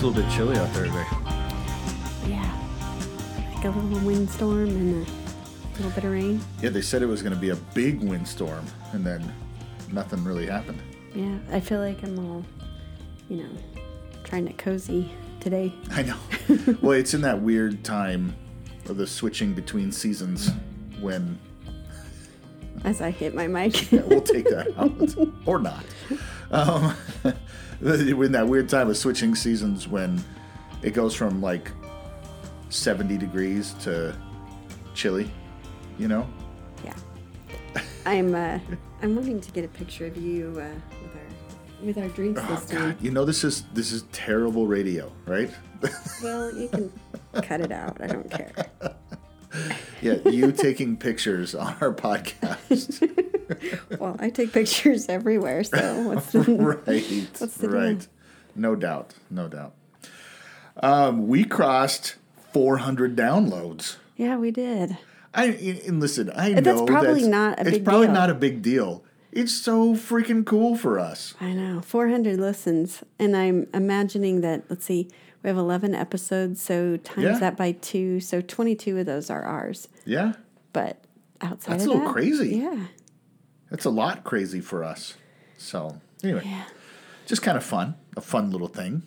It's a little bit chilly out there today. Yeah. Like a little windstorm and a little bit of rain. Yeah, they said it was going to be a big windstorm, and then nothing really happened. Yeah. I feel like I'm all, you know, trying to cozy today. I know. well, it's in that weird time of the switching between seasons when As I hit my mic. yeah, we'll take that out or not. Um, in that weird time of switching seasons when it goes from like 70 degrees to chilly, you know? yeah. I'm uh I'm wanting to get a picture of you uh, with our with our drinks Oh this. God! You know this is this is terrible radio, right? Well, you can cut it out. I don't care. yeah, you taking pictures on our podcast, Well, I take pictures everywhere, so what's the right? What's the deal? right? No doubt, no doubt. Um, we crossed 400 downloads. Yeah, we did. I and listen, I know That's probably that's, not a big. it's probably deal. not a big deal. It's so freaking cool for us. I know. 400 listens. And I'm imagining that, let's see, we have 11 episodes, so times Yeah. that by two. So 22 of those are ours. Yeah, But outside That's of a little that, crazy. Yeah. that's a lot crazy for us. So anyway, Yeah. just kind of fun, a fun little thing.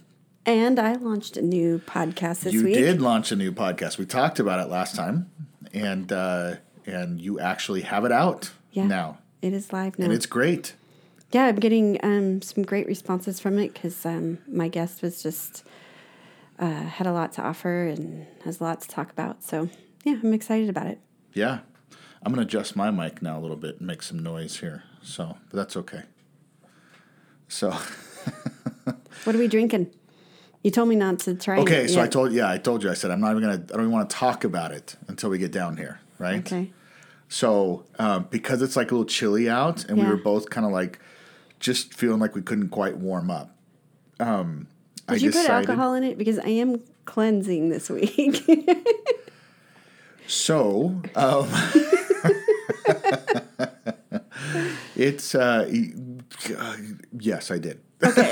And I launched a new podcast this you week. You did launch a new podcast. We talked about it last time, and uh, and you actually have it out Yeah. now, It is live now. and it's great. yeah, I'm getting um, some great responses from it because um, my guest was just uh, had a lot to offer and has a lot to talk about. So yeah, I'm excited about it. Yeah, I'm gonna adjust my mic now a little bit and make some noise here. So, but that's okay. So. What are we drinking? You told me not to try. Okay, so I told yeah, I told you. I said I'm not even gonna. I don't even want to talk about it until we get down here, right? Okay. So um, because it's like a little chilly out, and we were both kind of like just feeling like we couldn't quite warm up. Um, I Did you put alcohol in it? Because I am cleansing this week. So um, it's uh, yes, I did. okay.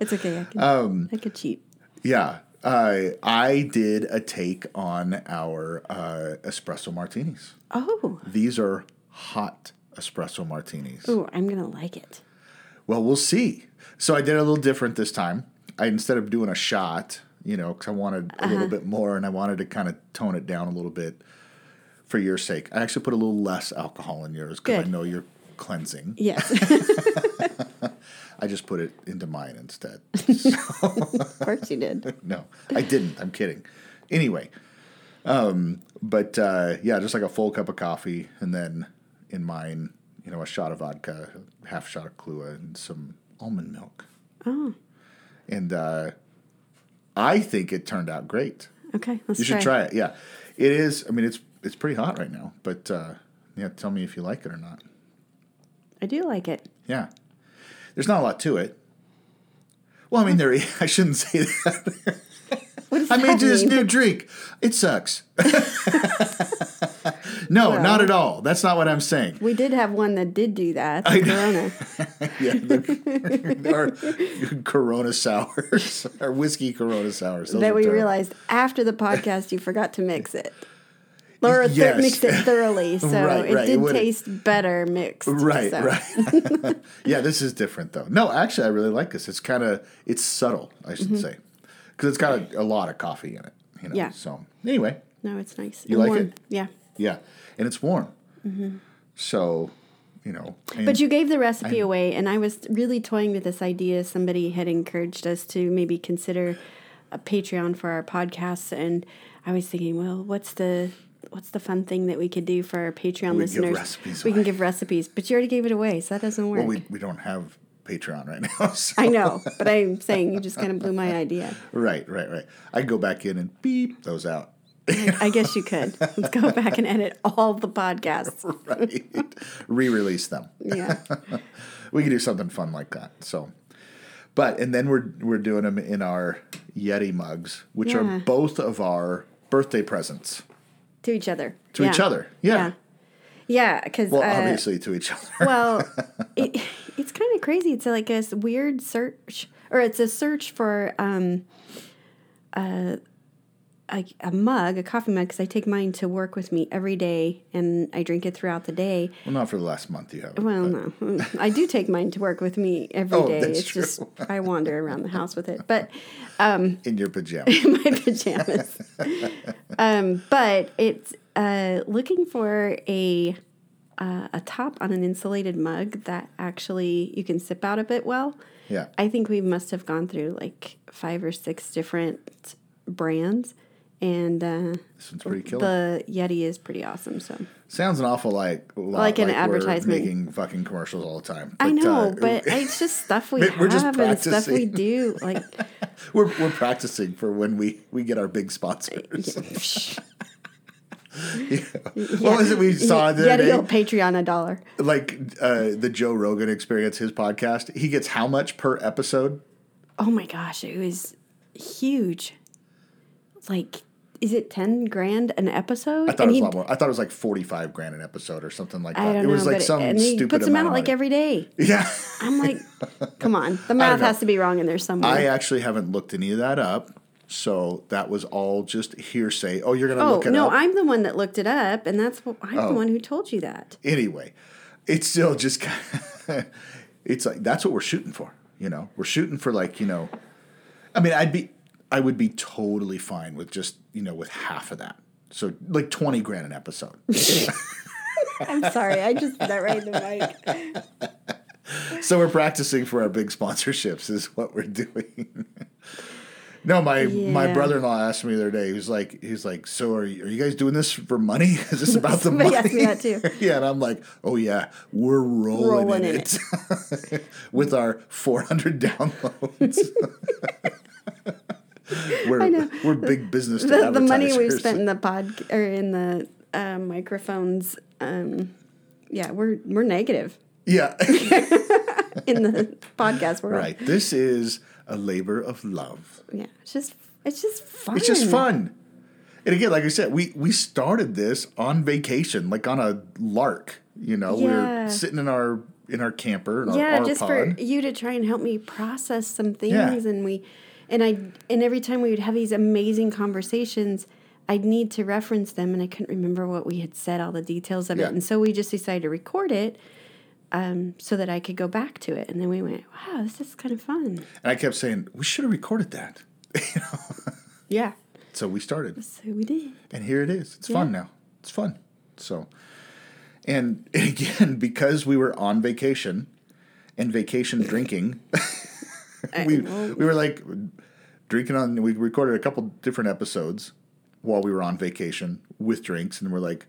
it's okay. I can, Um, I could cheat. Yeah, uh, I did a take on our uh, espresso martinis. Oh. These are hot espresso martinis. Oh, I'm going to like it. Well, we'll see. So I did a little different this time. I instead of doing a shot, you know, because I wanted a Uh-huh. little bit more, and I wanted to kind of tone it down a little bit for your sake. I actually put a little less alcohol in yours because I know you're cleansing. Yes. I just put it into mine instead. of course you did. no, I didn't. I'm kidding. Anyway, um, but uh, yeah, just like a full cup of coffee, and then in mine, you know, a shot of vodka, half shot of Kahlua, and some almond milk. Oh, and uh, I think it turned out great. okay. Let's You should try it. Yeah, it is. I mean, it's it's pretty hot right now, but uh, yeah, tell me if you like it or not. I do like it. Yeah, there's not a lot to it. Well, I mean, there. I shouldn't say that. I made you this new drink. It sucks. no, Well. not at all. That's not what I'm saying. We did have one that did do that. Corona. Yeah, the, our Corona sours, our whiskey Corona sours. That we terrible. realized after the podcast you forgot to mix it. Or th- mixed it thoroughly, so Right, it right, it did would've- taste better mixed. Right, so. right. yeah, this is different though. No, actually, I really like this. It's kind of it's subtle, I should say, because it's got a, a lot of coffee in it. You know. Mm-hmm. Yeah. So anyway, No, it's nice. You And like warm. it? Yeah. Yeah, and it's warm. So, you know. Mm-hmm. But you gave the recipe away, and I was really toying with this idea. Somebody had encouraged us to maybe consider a Patreon for our podcasts, and I was thinking, well, what's the what's the fun thing that we could do for our Patreon We listeners? recipes we can give recipes, but you already gave it away, so that doesn't work. well, we we don't have Patreon right now. So. I know, but I'm saying you just kind of blew my idea. Right, right, right. I go back in and beep those out. I guess you could. Let's go back and edit all the podcasts. right, re-release them. Yeah. we could do something fun like that. So, but and then we're we're doing them in our Yeti mugs, which Yeah. are both of our birthday presents To each other. to each other. Yeah. Yeah. Yeah, because Well, uh, obviously to each other. well, it, it's kind of crazy. It's like a weird search or it's a search for um, a, a, a mug, a coffee mug, because I take mine to work with me every day and I drink it throughout the day. Well, not for the last month you have. Well, no, Mm, I do take mine to work with me every Oh, day. It's true. just I wander around the house with it, but in your pajamas. In my pajamas. um, but it's uh, looking for a uh, a top on an insulated mug that actually you can sip out of it well. yeah. I think we must have gone through like five or six different brands, and uh, This one's pretty killer. the Yeti is pretty awesome. So Sounds an awful like lot Like an we're advertisement. making fucking commercials all the time. I But, know, uh, but it's just stuff we We're just have and stuff we do. Like, we're we're practicing for when we we get our big sponsors. psh, What was it we saw the Yeti other will day? Patreon a dollar. Like uh, the Joe Rogan Experience, his podcast. He gets how much per episode? Oh my gosh, it was huge. Like, is it ten grand an episode? I thought it was a lot more. I thought it was like forty five grand an episode or something like that. I don't it was know, like but some and he puts them out like every day. Yeah. I'm like, come on, the math has to be wrong in there somewhere. I actually haven't looked any of that up. So that was all just hearsay. Oh, you're gonna oh look it no, up I'm the one that looked it up, and that's what I'm Oh. the one who told you that. anyway. It's still just kind of, it's like that's what we're shooting for. You know, we're shooting for like you know. I mean, I'd be, I would be totally fine with just you know with half of that. So like twenty grand an episode. I'm sorry, I just did that right in the mic. so we're practicing for our big sponsorships is what we're doing. no, my my brother-in-law asked me the other day. He was like, he's like, so are you, are you guys doing this for money? Is this about the money? asked me that too. yeah, and I'm like, oh yeah, we're rolling, Rolling in in it, with our 400 downloads. we're we're big business. To the, the money we've spent in the pod or in the uh, microphones. Um, yeah, we're we're negative Yeah, in the podcast world. right. This is a labor of love. Yeah, it's just it's just fun. It's just fun. And again, like I said, we we started this on vacation, like on a lark. You know, we Yeah. were sitting in our in our camper, in our, Yeah, our just pod. for you to try and help me process some things, Yeah. and we, and I, and every time we would have these amazing conversations, I'd need to reference them, and I couldn't remember what we had said, all the details of Yeah. it, and so we just decided to record it, um, so that I could go back to it, and then we went, wow, this is kind of fun. and I kept saying we should have recorded that. you know? Yeah, So we started. so we did. and here it is. It's fun now. It's fun. So, and again, because we were on vacation and vacation drinking, we we were like drinking on. We recorded a couple different episodes while we were on vacation with drinks, and we're like,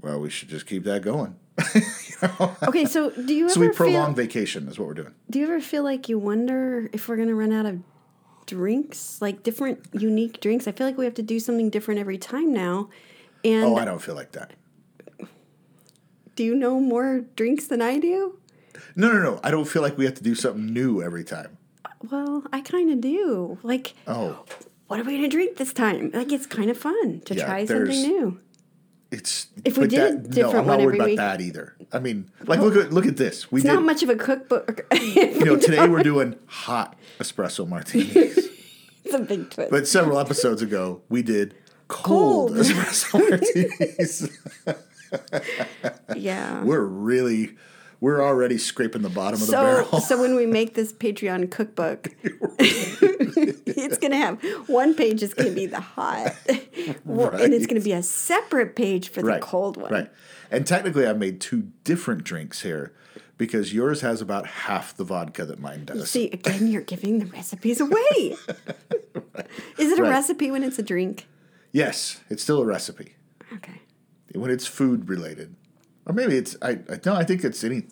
well, we should just keep that going. Okay, so do you ever So we feel? prolong vacation is what we're doing. Do you ever feel like you wonder if we're gonna run out of drinks, like different unique drinks? I feel like we have to do something different every time now. And Oh, I don't feel like that. do you know more drinks than I do? No, no, no. I don't feel like we have to do something new every time. Well, I kind of do. Like, Oh, what are we gonna drink this time? Like, it's kind of fun to Yeah, try something new. it's If we did that, no, different I'm not worried about week- that either. I mean, like look at look at this. We It's did not much of a cookbook. you know, today we're doing hot espresso martinis. it's a big twist. But several episodes ago, we did cold, Cold. espresso martinis. yeah. we're really, we're already scraping the bottom of the barrel. so when we make this Patreon cookbook, it's gonna have one page is gonna be the hot, Well, and it's gonna be a separate page for the cold one. Right. And technically, I made two different drinks here because yours has about half the vodka that mine does. See, again, you're giving the recipes away. Is it a Right. recipe when it's a drink? yes, it's still a recipe Okay. when it's food related, or maybe it's I. I no, I think it's any.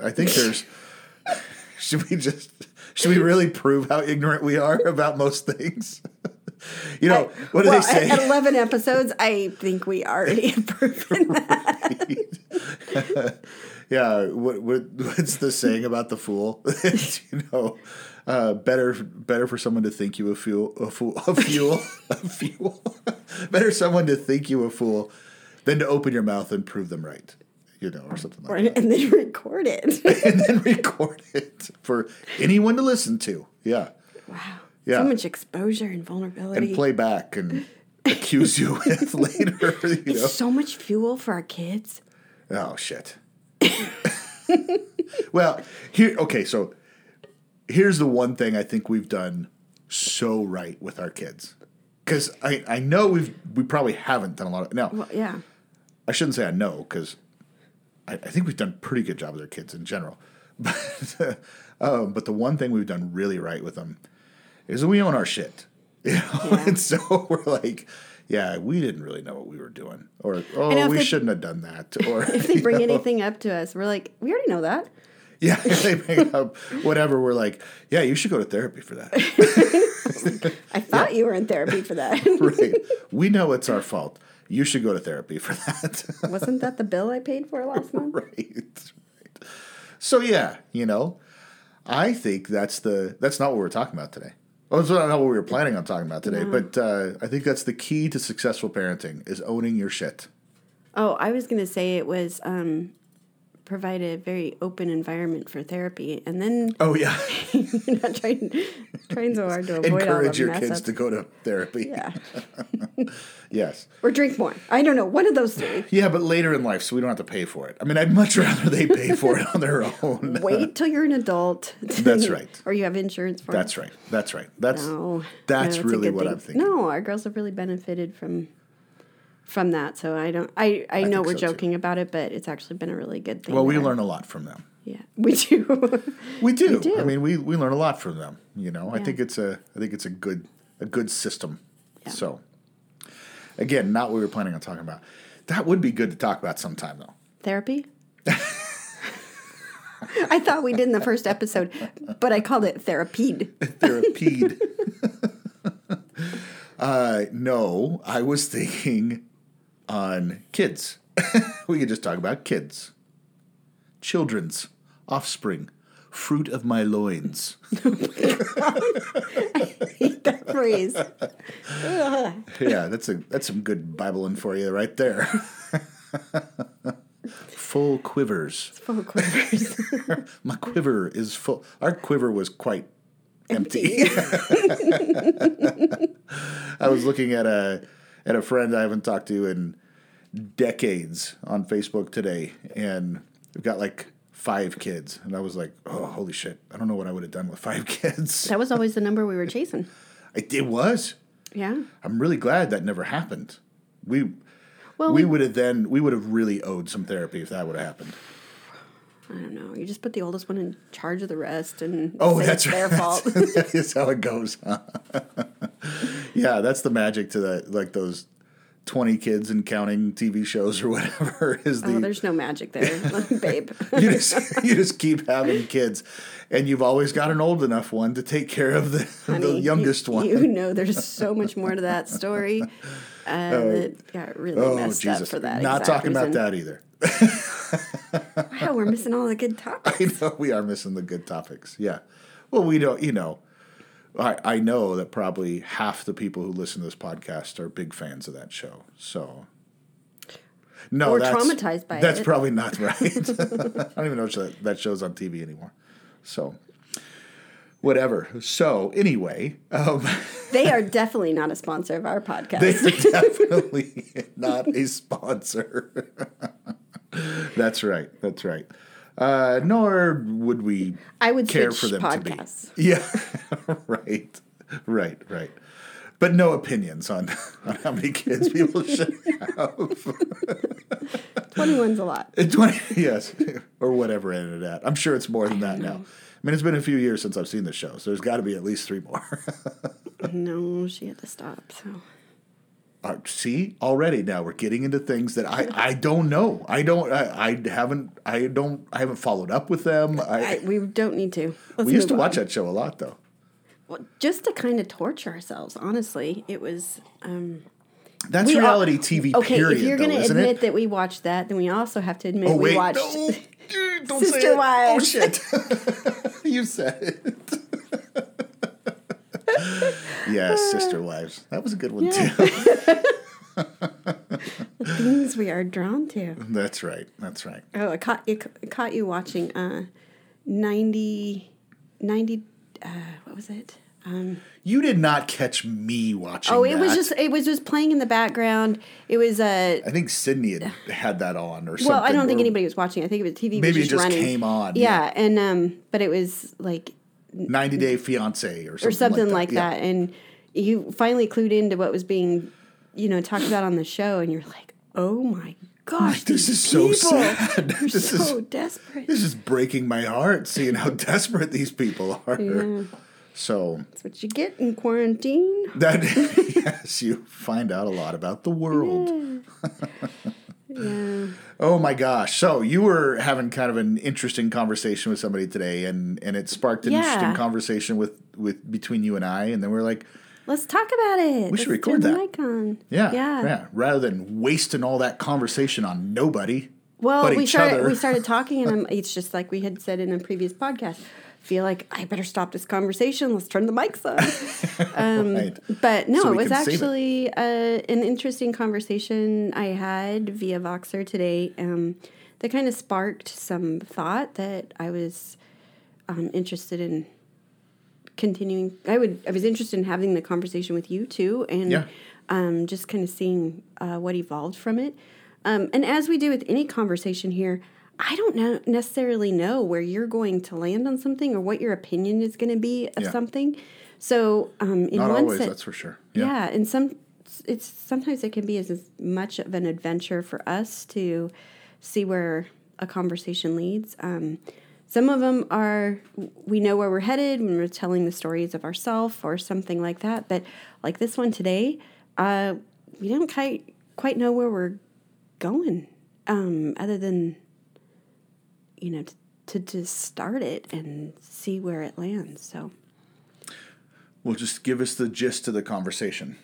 I think there's. should we just? Should we really prove how ignorant we are about most things? you know what do well, they say? At, at 11 episodes, I think we already have proven that. yeah, what, what what's the saying about the fool? you know, uh, better better for someone to think you a fool, a fool, a fuel, a fuel. better someone to think you a fool than to open your mouth and prove them right. you know, or something like Or, and then record it. and then record it for anyone to listen to. Yeah, wow. Yeah. So much exposure and vulnerability. and play back and accuse you with later. You know, so much fuel for our kids. oh shit. well, here, okay, so here's the one thing I think we've done so right with our kids. Because I, I know we've we probably haven't done a lot of now. Well, yeah. I shouldn't say I know because I, I think we've done a pretty good job with our kids in general. But um, but the one thing we've done really right with them is that we own our shit. You know? Yeah. and so we're like, yeah, we didn't really know what we were doing, or oh, we they- shouldn't have done that, or If they bring know? anything up to us, we're like, we already know that. yeah, they bring up whatever. We're like, yeah, you should go to therapy for that. I thought you were in therapy for that. right? We know it's our fault. You should go to therapy for that. Wasn't that the bill I paid for last month? right. right. So yeah, you know, I think that's the that's not what we're talking about today. Well, it's not what we were planning on talking about today, but uh, I think that's the key to successful parenting is owning your shit. Oh, I was going to say it was um, provide a very open environment for therapy, and then Oh yeah, you're not trying trying so hard to avoid all encourage your kids ups. to go to therapy. Yeah, Yes. or drink more. I don't know. One of those three. Yeah, but later in life, so we don't have to pay for it. I mean, I'd much rather they pay for it on their own. Wait till you're an adult. That's right. or you have insurance for it. That's right. That's right. That's No, that's no, a really what thing. I'm thinking. No, our girls have really benefited from from that. So I don't. I I, know we're so, too. joking about it, but it's actually been a really good thing. Well, we there. learn a lot from them. Yeah, we do. We do. we do. I mean, we, we learn a lot from them. You know, I think it's a I think it's a good a good system. So, again, not what we were planning on talking about. That would be good to talk about sometime, though. Therapy. I thought we did in the first episode, but I called it therapy. Therapy. uh, no, I was thinking on kids. we could just talk about kids, children's offspring, fruit of my loins. I hate that phrase. Ugh. Yeah, that's a that's some good Bibling for you right there. full quivers. Full quivers. My quiver is full. Our quiver was quite empty. I was looking at a at a friend I haven't talked to in decades on Facebook today, and we've got like five kids, and I was like, oh, holy shit! I don't know what I would have done with five kids. that was always the number we were chasing. It, it was. Yeah. I'm really glad that never happened. We Well, we we, would have then we would have really owed some therapy if that would have happened. I don't know. You just put the oldest one in charge of the rest, and Oh, that's it's their right. fault. that is how it goes. huh? yeah, that's the magic to that. Like those twenty kids and counting TV shows or whatever is the oh, there's no magic there, babe. you just you just keep having kids, and you've always got an old enough one to take care of the the youngest you, one. You know, there's so much more to that story. Uh, that got really oh messed Jesus! up for that. Not talking about that either. Wow, we're missing all the good topics. I know we are missing the good topics. Yeah. Well, we don't, you know, I, I know that probably half the people who listen to this podcast are big fans of that show. So, no, Or that's, traumatized by it. That's it. probably not right. I don't even know if that, that show's on TV anymore. So, whatever. So, anyway, um, They are definitely not a sponsor of our podcast. they're definitely not a sponsor. that's right. That's right. Uh, nor would we I would care for them podcasts. to be. Yeah, right, right, right. But no opinions on, on how many kids people should have. 21's a lot. Twenty, yes, or whatever it ended at. I'm sure it's more than that now. I mean, it's been a few years since I've seen the show, so there's got to be at least three more. No, she had to stop. So Uh, see, already now we're getting into things that I, I don't know. I don't. I, I haven't. I don't. I haven't followed up with them. I, I, we don't need to. Let's we used to move watch that show a lot, though. Well, just to kind of torture ourselves. Honestly, it was. Um, That's we all- reality TV. okay, period, if you're going to admit it? that we watched that, then we also have to admit Oh we watched. no, don't Sister say it. Wives. Oh shit, you said it. yes, Sister Wives. That was a good one too. the things we are drawn to. That's right. That's right. Oh, it caught it caught you watching uh 90 90 uh what was it? Um You did not catch me watching. Oh, it was just it was just playing in the background. It was uh I think Sydney had had that on or something. well, I don't think anybody was watching. I think it was TV was Maybe it just, just running. came on, Yeah, and um but it was like 90 Day Fiance or something, or something like like Yeah. that. And you finally clued into what was being, you know, talked about on the show, and you're like, oh my gosh, This is so sad. This is- so desperate. This is breaking my heart seeing how desperate these people are. Yeah. So That's what you get in quarantine. that yes, you find out a lot about the world. Yeah. Oh my gosh. So you were having kind of an interesting conversation with somebody today and and it sparked an Yeah. interesting conversation with with between you and I and then we are like, Let's talk about it. We should Let's record that. mic on. yeah, Yeah. yeah, rather than wasting all that conversation on nobody. Well, but we each started other. we started talking, and I'm, it's just like we had said in a previous podcast. Feel like I better stop this conversation. Let's turn the mics on. Um, Right. But no, So it was save it. actually uh, an interesting conversation I had via Voxer today um, that kind of sparked some thought that I was um, interested in continuing. I would. I was interested in having the conversation with you too, and Yeah. um, just kind of seeing uh, what evolved from it. Um, and as we do with any conversation here, I don't know necessarily know where you're going to land on something or what your opinion is going to be of Yeah. something. So, um, in Not one always, sense, that's for sure. yeah. and some it's sometimes it can be as, as much of an adventure for us to see where a conversation leads. Um, some of them are we know where we're headed when we're telling the stories of ourselves or something like that. But like this one today, uh, we don't quite quite know where we're going, um, other than you know to, to just start it and see where it lands. So. Well, just give us the gist of the conversation.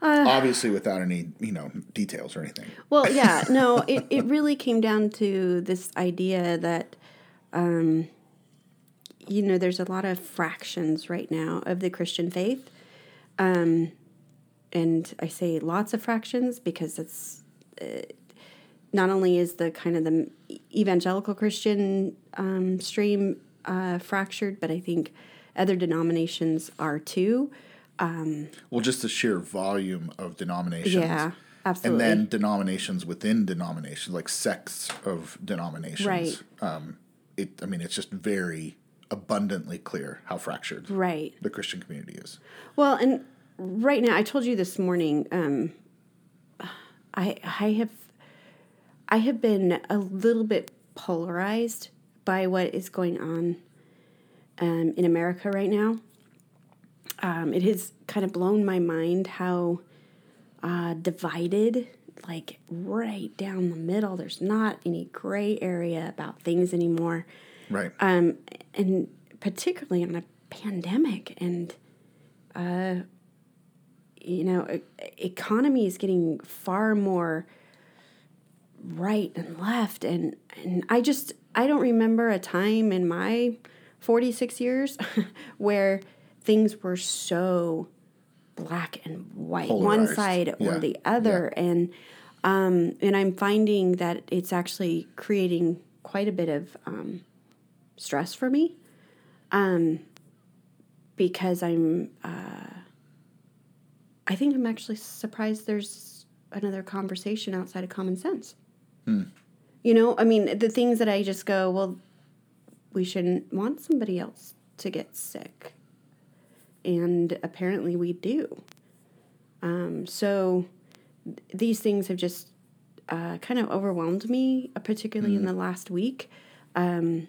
Uh, Obviously, without any you know details or anything. Well, yeah, no, it, it really came down to this idea that, um, you know, there's a lot of fractions right now of the Christian faith. Um, and I say lots of fractions because it's uh, not only is the kind of the evangelical Christian um, stream uh, fractured, but I think other denominations are too. Well, just the sheer volume of denominations. Yeah, absolutely. And then denominations within denominations, like sects of denominations. Right. Um, it, I mean, it's just very abundantly clear how fractured right. the Christian community is. Well, and right now, I told you this morning. Um, I I have I have been a little bit polarized by what is going on um, in America right now. Um, it has kind of blown my mind how uh, divided, like right down the middle. There's not any gray area about things anymore Right. um, and particularly on a pandemic and uh, you know economy is getting far more right and left. And and I just I don't remember a time in my 46 years where things were so black and white one Polarized. side or the other. And um, and I'm finding that it's actually creating quite a bit of um, stress for me. Um, because I'm, uh, I think I'm actually surprised there's another conversation outside of common sense. You know, I mean, the things that I just go, well, we shouldn't want somebody else to get sick. And apparently we do. Um, so th- these things have just uh, kind of overwhelmed me, uh, particularly in the last week. Um,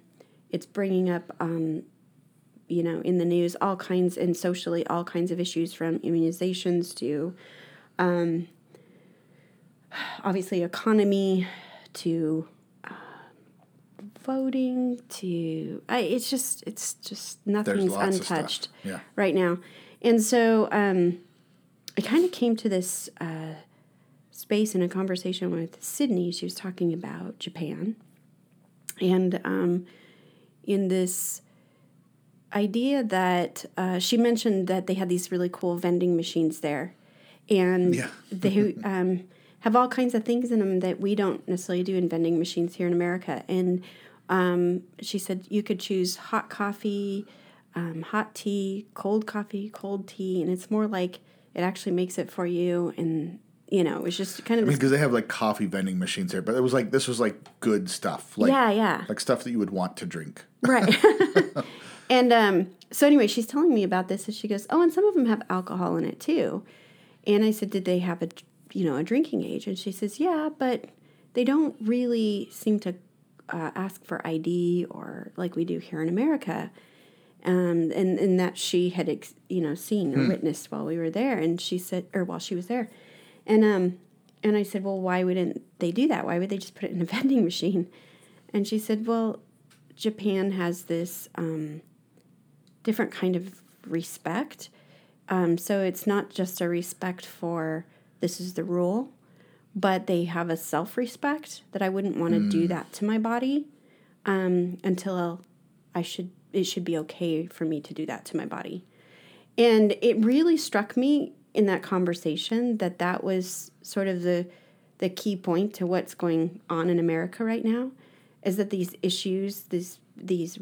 it's bringing up, um, you know, in the news all kinds and socially all kinds of issues from immunizations to, um, obviously, economy to uh, voting to. I, it's just it's just nothing's lots of stuff. untouched Yeah. right now, and so um, I kind of came to this. Uh, space in a conversation with Sydney. She was talking about Japan. And um, in this idea that uh, she mentioned that they had these really cool vending machines there. And Yeah. they, um, have all kinds of things in them that we don't necessarily do in vending machines here in America. And um, she said you could choose hot coffee, um, hot tea, cold coffee, cold tea, and it's more like it actually makes it for you. And you know, it's just kind of I mean, because they have like coffee vending machines here, but it was like this was like good stuff, like yeah, yeah. like stuff that you would want to drink. Right. and um, so anyway, she's telling me about this, and she goes, "Oh, and some of them have alcohol in it too." And I said, "Did they have a, you know, a drinking age?" And she says, "Yeah, but they don't really seem to uh, ask for ID or like we do here in America." Um, and and that she had, ex- you know, seen or witnessed while we were there, and she said, or while she was there, and um, and I said, "Well, why wouldn't they do that? Why would they just put it in a vending machine?" And she said, "Well." Japan has this um, different kind of respect. Um, so it's not just a respect for this is the rule, but they have a self respect that I wouldn't want to do that to my body um, until I should it should be okay for me to do that to my body. And it really struck me in that conversation that that was sort of the the key point to what's going on in America right now is that these issues, these these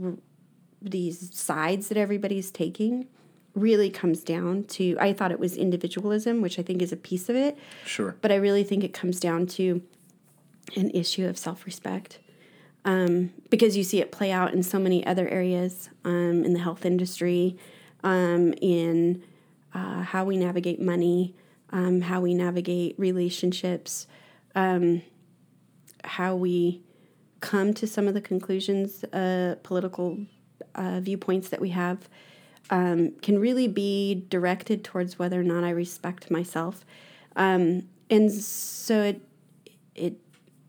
these sides that everybody's taking really comes down to I thought it was individualism, which I think is a piece of it, Sure. but I really think it comes down to an issue of self-respect. Um, because you see it play out in so many other areas um, in the health industry, um, in uh, how we navigate money, um, how we navigate relationships, um, how we come to some of the conclusions, uh, political uh, viewpoints that we have, um, can really be directed towards whether or not I respect myself. Um, and so it it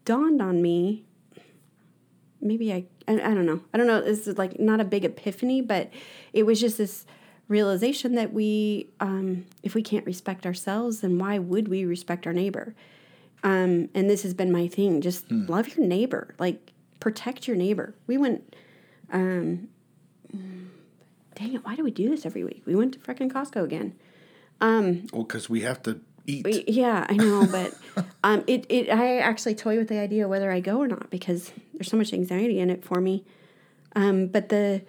dawned on me. Maybe I, I I don't know I don't know. This is like not a big epiphany, but it was just this realization that we um, if we can't respect ourselves, then why would we respect our neighbor? Um, and this has been my thing. Just love your neighbor. Like protect your neighbor. We went. Um, dang it! Why do we do this every week? We went to freaking Costco again. Well, because we have to eat. Yeah, I know, but um, it, it I actually toy with the idea whether I go or not because there's so much anxiety in it for me. Um, but the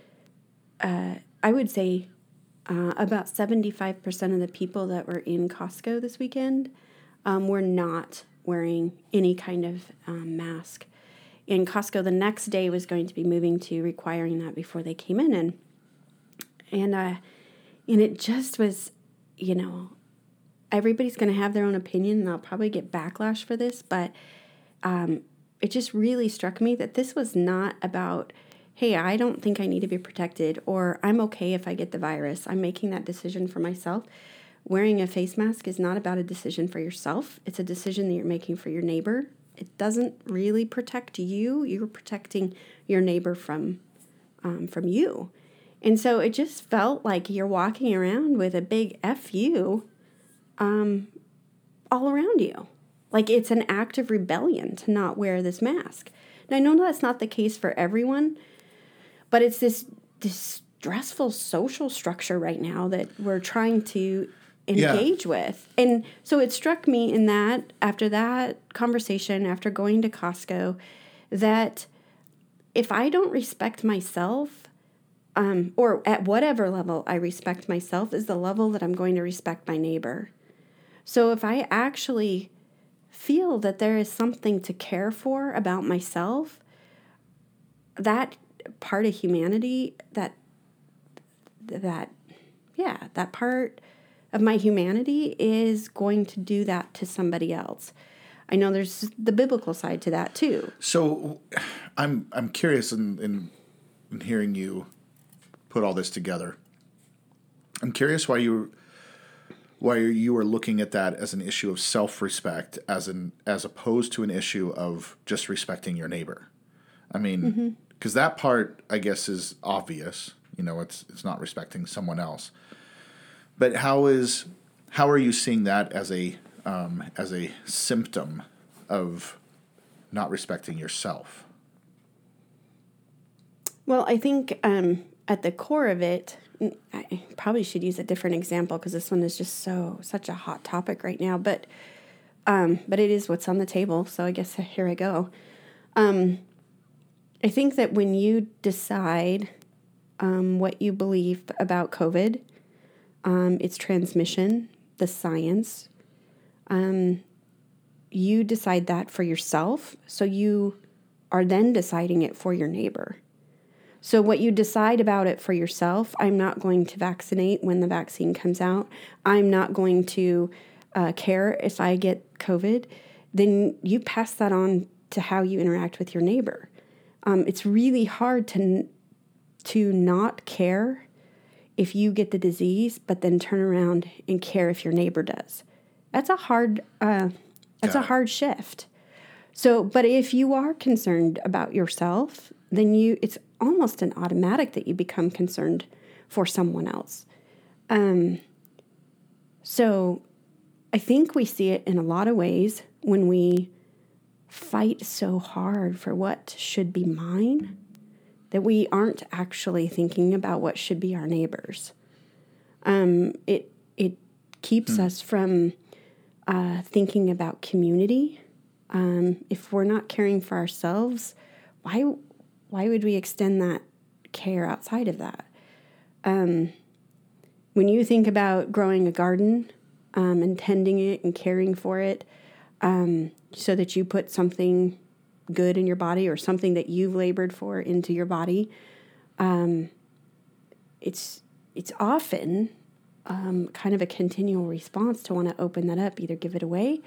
uh, I would say uh, about seventy five percent of the people that were in Costco this weekend um, were not wearing any kind of um, mask. In Costco, the next day was going to be moving to requiring that before they came in, and and uh, and it just was, you know, everybody's going to have their own opinion and I'll probably get backlash for this, but um, it just really struck me that this was not about, hey, I don't think I need to be protected or I'm okay if I get the virus. I'm making that decision for myself. Wearing a face mask is not about a decision for yourself, it's a decision that you're making for your neighbor. It doesn't really protect you, you're protecting your neighbor from, um, from you. And so it just felt like you're walking around with a big F you um, all around you. Like it's an act of rebellion to not wear this mask. Now I know that's not the case for everyone, but it's this this stressful social structure right now that we're trying to Yeah. engage with. And so it struck me in that after that conversation, after going to Costco, that if I don't respect myself, um, or at whatever level I respect myself, is the level that I'm going to respect my neighbor. So if I actually feel that there is something to care for about myself, that part of humanity, that that yeah, that part of my humanity is going to do that to somebody else. I know there's the biblical side to that too. So, I'm I'm curious in, in in hearing you put all this together. I'm curious why you why you were looking at that as an issue of self-respect as an as opposed to an issue of just respecting your neighbor. I mean, because that part I guess is obvious. You know, it's it's not respecting someone else. But how is how are you seeing that as a um, as a symptom of not respecting yourself? Well, I think um, at the core of it, I probably should use a different example because this one is just so such a hot topic right now. But Um, but it is what's on the table. So I guess here I go. Um, I think that when you decide um, what you believe about COVID, um, its transmission, the science, um, you decide that for yourself. So you are then deciding it for your neighbor. So, what you decide about it for yourself, I'm not going to vaccinate when the vaccine comes out. I'm not going to uh, care if I get COVID. Then you pass that on to how you interact with your neighbor. Um, it's really hard to to not care if you get the disease, but then turn around and care if your neighbor does. That's a hard uh, that's a hard shift. So, but if you are concerned about yourself, then you it's almost an automatic that you become concerned for someone else. Um, so, I think we see it in a lot of ways when we fight so hard for what should be mine that we aren't actually thinking about what should be our neighbors. Um, it it keeps mm. us from uh, thinking about community. Um, if we're not caring for ourselves, why why would we extend that care outside of that? Um, when you think about growing a garden um, and tending it and caring for it, um, so that you put something good in your body or something that you've labored for into your body, um, it's it's often um, kind of a continual response to want to open that up, either give it away,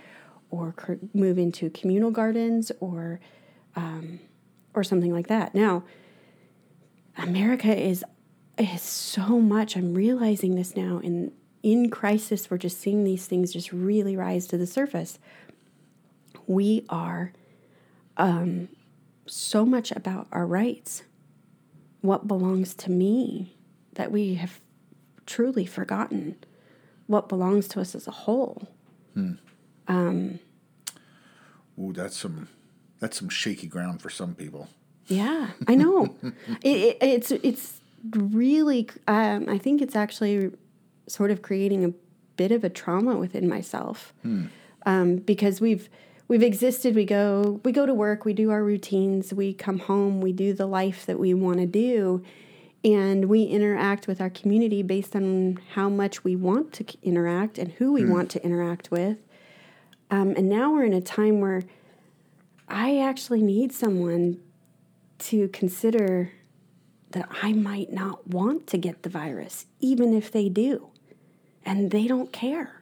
or move into communal gardens, or um, or something like that. Now, America is is so much. I'm realizing this now in in crisis. We're just seeing these things just really rise to the surface. We are um, so much about our rights, what belongs to me, that we have truly forgotten what belongs to us as a whole. Hmm. Um, Ooh, that's some that's some shaky ground for some people. Yeah, I know. it, it, it's it's really. Um, I think it's actually sort of creating a bit of a trauma within myself hmm. um, because we've we've existed. We go we go to work. We do our routines. We come home. We do the life that we want to do, and we interact with our community based on how much we want to interact and who we hmm. want to interact with. Um, and now we're in a time where I actually need someone to consider that I might not want to get the virus, even if they do, and they don't care.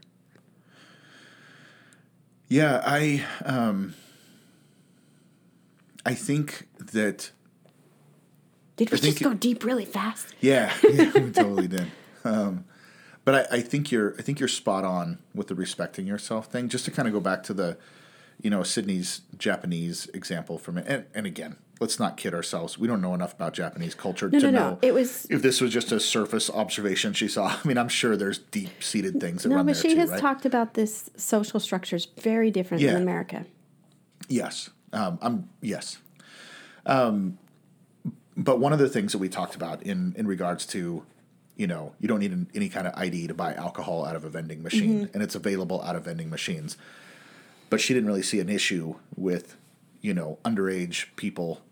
Yeah, I um, I think that. Did we just go it, deep really fast? Yeah, yeah, we totally did. Um, but I, I think you're I think you're spot on with the respecting yourself thing. Just to kind of go back to the you know, Sydney's Japanese example from it. And, and again, let's not kid ourselves. We don't know enough about Japanese culture no, to no, know no. It was, if this was just a surface observation she saw. I mean, I'm sure there's deep seated things that no, run but there she too, has right? talked about this social structures very different yeah. America. Yes. Um, I'm yes. Um, but one of the things that we talked about in in regards to you know you don't need an, any kind of ID to buy alcohol out of a vending machine, mm-hmm. and it's available out of vending machines but she didn't really see an issue with you know underage people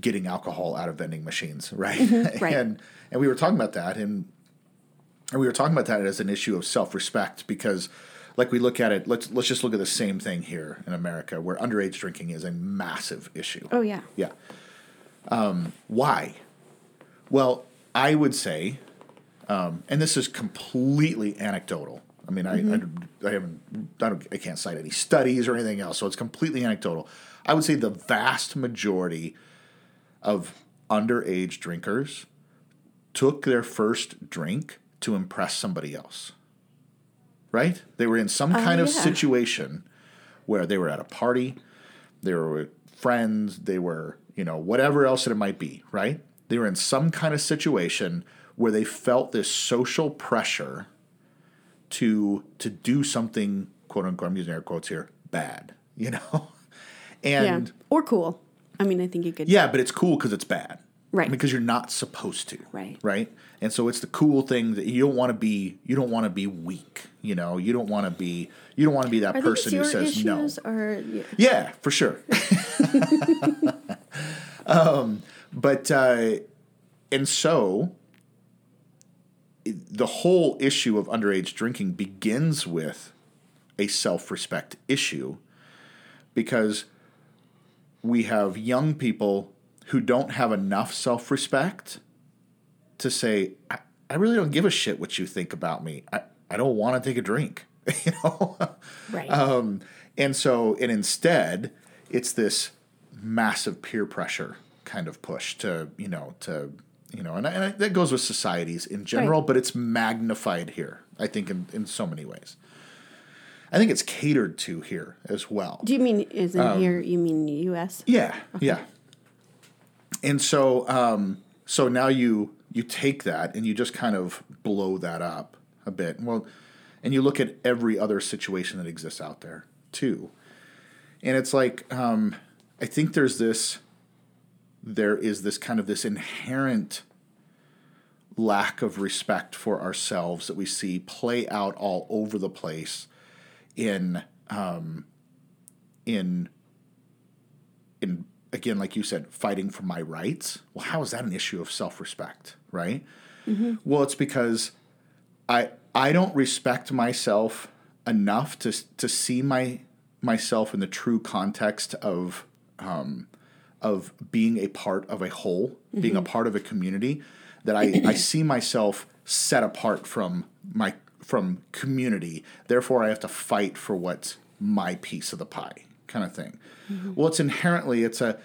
getting alcohol out of vending machines, right? Mm-hmm, right. and and we were talking about that, and and we were talking about that as an issue of self respect because, like we look at it, let's let's just look at the same thing here in America, where underage drinking is a massive issue. Oh yeah. Yeah. Um, why? Well, I would say, um, and this is completely anecdotal. I mean, mm-hmm. I, I, I haven't, I, don't, I can't cite any studies or anything else, so it's completely anecdotal. I would say the vast majority of underage drinkers took their first drink to impress somebody else. Right? They were in some uh, kind of situation where they were at a party, they were with friends, they were, you know, whatever else that it might be, right? They were in some kind of situation where they felt this social pressure to to do something quote unquote I'm using air quotes here bad, you know, and yeah. or cool. I mean, I think you could. Yeah, but it's cool because it's bad. Right. Because you're not supposed to. Right. Right. And so it's the cool thing that you don't want to be. You don't want to be weak. You know. You don't want to be. You don't want to be that Are person who says no. or Yeah, for sure. um, but uh, and so the whole issue of underage drinking begins with a self-respect issue because we have young people who don't have enough self-respect to say I, I really don't give a shit what you think about me. I, I don't want to take a drink. you know? right? Um, and so, and instead, it's this massive peer pressure kind of push to, you know, to, you know, and, and that goes with societies in general, Right. but it's magnified here, I think, in, in so many ways. I think it's catered to here as well. Do you mean is in um, here? You mean U.S.? Yeah, yeah. And so, um, so now you you take that and you just kind of blow that up a bit. Well, and you look at every other situation that exists out there too, and it's like um, I think there's this there is this kind of this inherent lack of respect for ourselves that we see play out all over the place in um, in in again like you said fighting for my rights. Well how is that an issue of self-respect right? Well it's because i i don't respect myself enough to to see my myself in the true context of um, of being a part of a whole being a part of a community that i i see myself set apart from my from community. Therefore i have to fight for what's my piece of the pie kind of thing well it's inherently it's a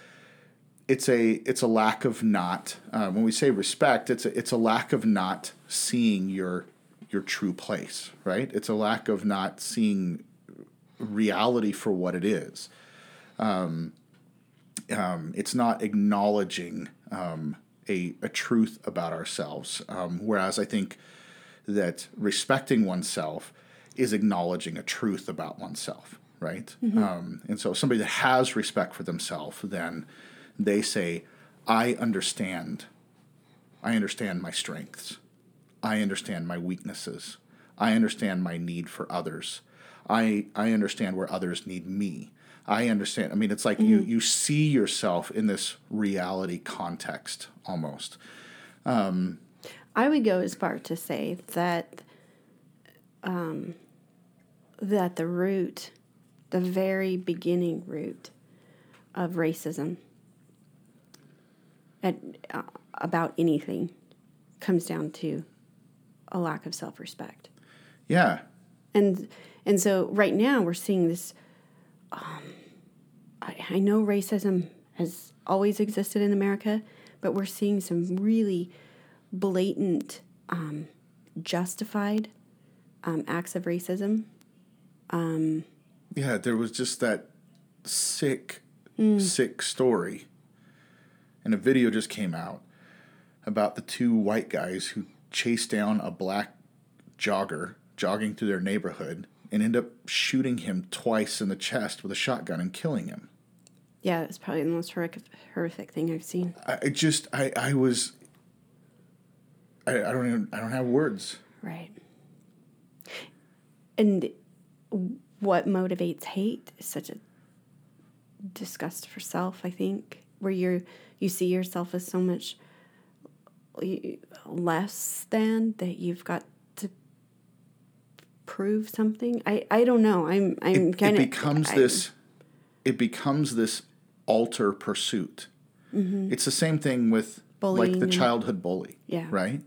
it's a it's a lack of not uh, when we say respect it's a, it's a lack of not seeing your your true place right? It's a lack of not seeing reality for what it is. Um, um, it's not acknowledging um, a, a truth about ourselves. Um, whereas i think that respecting oneself is acknowledging a truth about oneself right? Um, and so somebody that has respect for themselves then they say i understand. I understand my strengths. I understand my weaknesses. I understand my need for others. I i understand where others need me i understand. I mean it's like you you see yourself in this reality context almost. I would go as far to say that um, that the root, the very beginning root of racism at, uh, about anything comes down to a lack of self-respect. yeah. And and so right now we're seeing this um, I, I know racism has always existed in america but we're seeing some really blatant um, justified um, acts of racism Yeah, there was just that sick, sick story. And a video just came out about the two white guys who chased down a black jogger jogging through their neighborhood and end up shooting him twice in the chest with a shotgun and killing him. yeah it's probably the most horrific, horrific thing i've seen I just, I, I was, I, I don't even, I don't have words. right and what motivates hate is such a disgust for self i think where you're you see yourself as so much less than that you've got prove something? I i don't know. I'm i'm it, kind it of becomes this it becomes this alter pursuit. Mm-hmm. It's the same thing with like the childhood bully Yeah. right?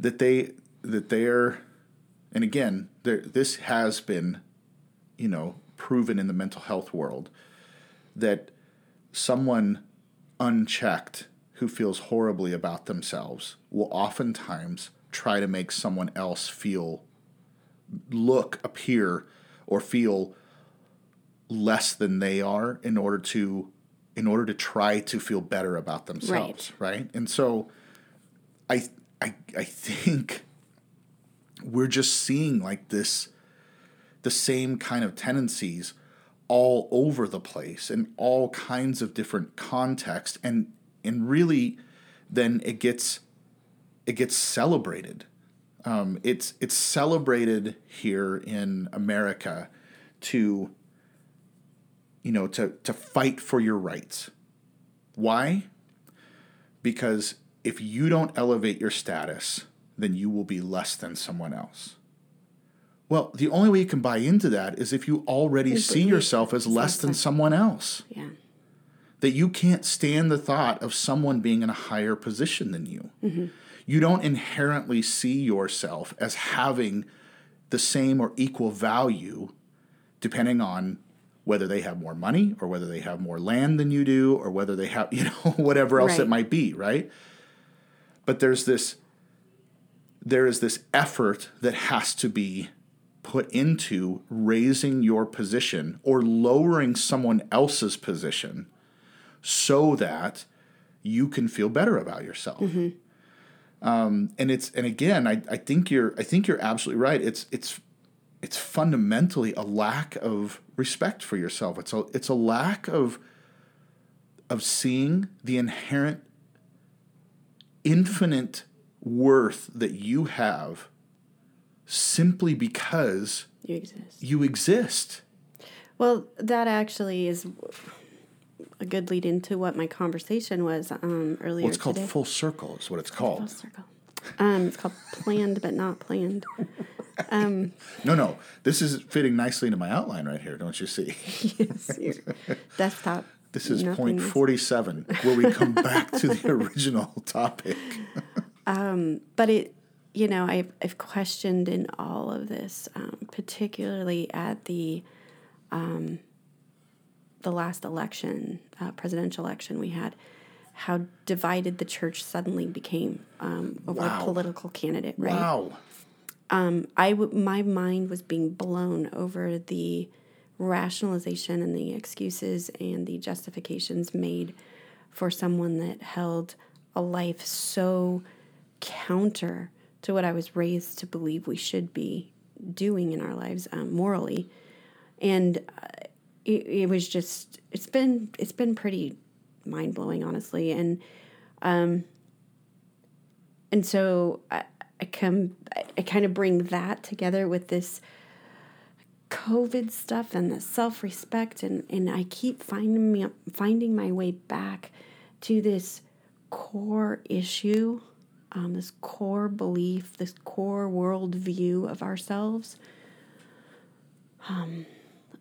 That they that they're and again there this has been you know proven in the mental health world that someone unchecked who feels horribly about themselves will oftentimes try to make someone else feel look appear or feel less than they are in order to in order to try to feel better about themselves right, and so I, I i think we're just seeing like this the same kind of tendencies all over the place in all kinds of different contexts and and really then it gets it gets celebrated. Um, it's it's celebrated here in America to you know to to fight for your rights. Why? Because if you don't elevate your status, then you will be less than someone else. Well, the only way you can buy into that is if you already see believe yourself as less than someone else. Yeah. That you can't stand the thought of someone being in a higher position than you. You don't inherently see yourself as having the same or equal value depending on whether they have more money or whether they have more land than you do or whether they have, you know, whatever else it might be, right? But there's this there is this effort that has to be put into raising your position or lowering someone else's position so that you can feel better about yourself. Mm-hmm. Um, and it's and again, I, I think you're I think you're absolutely right. It's it's it's fundamentally a lack of respect for yourself. It's a it's a lack of of seeing the inherent infinite worth that you have simply because You exist. you exist. Well, that actually is a good lead into what my conversation was um, earlier Well, it's called today. full circle. Is what it's Full called. circle. Um, it's called planned but not planned. No, no, this is fitting nicely into my outline right here. Don't you see? yes, your desktop. This is point forty-seven, where we come back to the original topic. but it you know I've, I've questioned in all of this um, particularly at the um, the last election uh, presidential election we had how divided the church suddenly became um, over Wow. a political candidate right Wow. Um, I w- my mind was being blown over the rationalization and the excuses and the justifications made for someone that held a life so counter to what I was raised to believe we should be doing in our lives um, morally, and uh, it, it was just it's been it's been pretty mind blowing honestly, and um, and so I, I come I, kind of bring that together with this COVID stuff and the self respect and, and I keep finding me finding my way back to this core issue, um, this core belief, this core worldview of ourselves, um,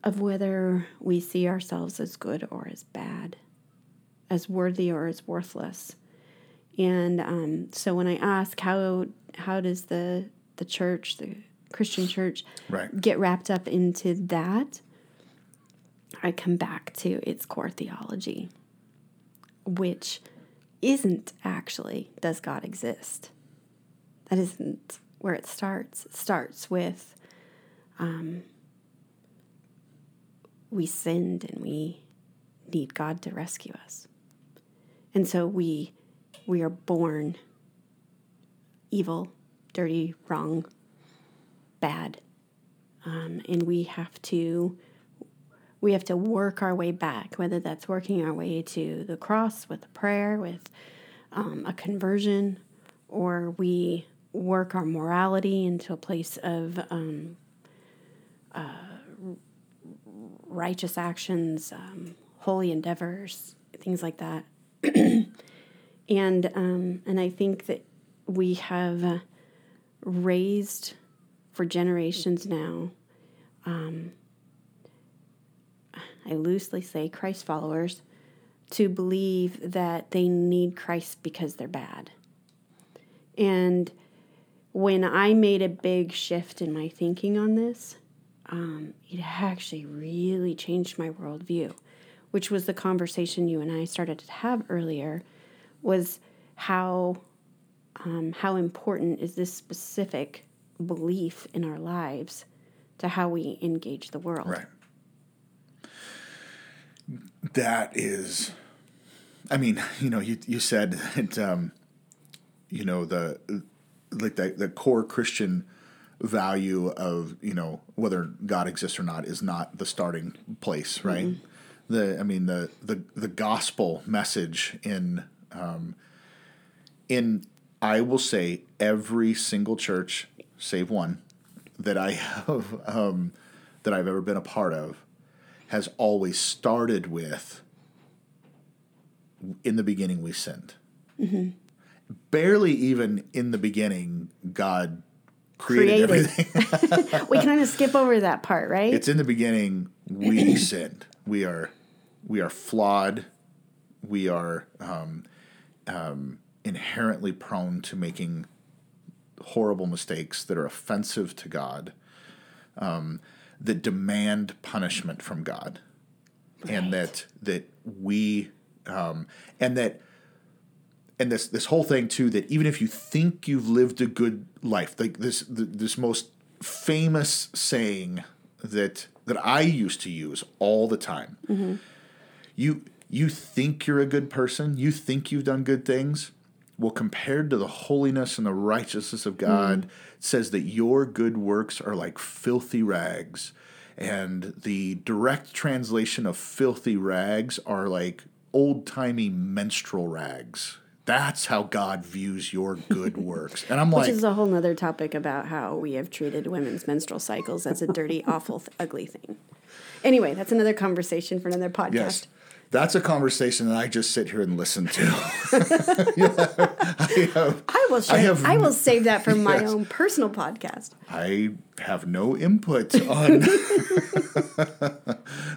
of whether we see ourselves as good or as bad, as worthy or as worthless. And um, so when I ask how how does the the church, the Christian church, Right. get wrapped up into that, I come back to its core theology, which isn't actually does God exist? That isn't where it starts. It starts with um, we sinned and we need God to rescue us. And so we we are born evil, dirty, wrong, bad, um, and we have to we have to work our way back. Whether that's working our way to the cross with a prayer, with um, a conversion, or we work our morality into a place of um, uh, righteous actions, um, holy endeavors, things like that. and um, and I think that we have uh, raised for generations now. Um, I loosely say Christ followers to believe that they need Christ because they're bad. And when I made a big shift in my thinking on this, um, it actually really changed my worldview, which was the conversation you and I started to have earlier, was how um, how important is this specific belief in our lives to how we engage the world. Right. That is, I mean, you know, you you said that, um, you know, the like the the core Christian value of you know whether God exists or not is not the starting place, right? The I mean the the the gospel message in um, in I will say every single church, save one, that I have um, that I've ever been a part of, has always started with. In the beginning, we sinned. Barely even in the beginning, God created, Created. everything. we kind of skip over that part, right? it's in the beginning we sinned. We are we are flawed. We are um, um, inherently prone to making horrible mistakes that are offensive to God, um, that demand punishment from God, and that that we um, and that and this this whole thing too that even if you think you've lived a good life, like this th- this most famous saying that that I used to use all the time. Mm-hmm. You you think you're a good person, you think you've done good things. Well, compared to the holiness and the righteousness of God, it says that your good works are like filthy rags. And the direct translation of filthy rags are like old timey menstrual rags. That's how God views your good works. And I'm Which like, is a whole nother topic about how we have treated women's menstrual cycles as a dirty, awful, th- ugly thing. Anyway, that's another conversation for another podcast. Yes. That's a conversation that I just sit here and listen to. I, have, I will share, I, have- will save that for my own personal podcast. I have no input on.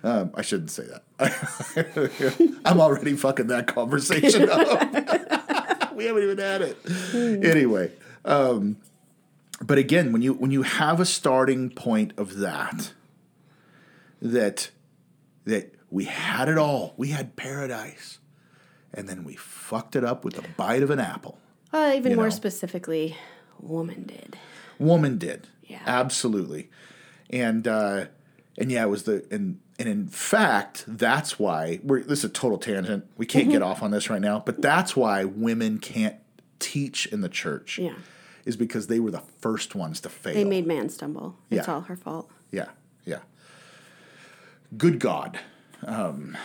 um, I shouldn't say that. I'm already fucking that conversation up. we haven't even had it. Anyway, um, but again, when you when you have a starting point of that, that that we had it all, we had paradise, and then we fucked it up with a bite of an apple. Uh, even You more know. specifically, woman did. Woman did. Yeah. Absolutely. And uh and yeah, it was the and and in fact, that's why we're this is a total tangent. We can't Mm-hmm. get off on this right now, but that's why women can't teach in the church. Yeah. Is because they were the first ones to fail. They made man stumble. It's Yeah. all her fault. Yeah, yeah. Good God. Um,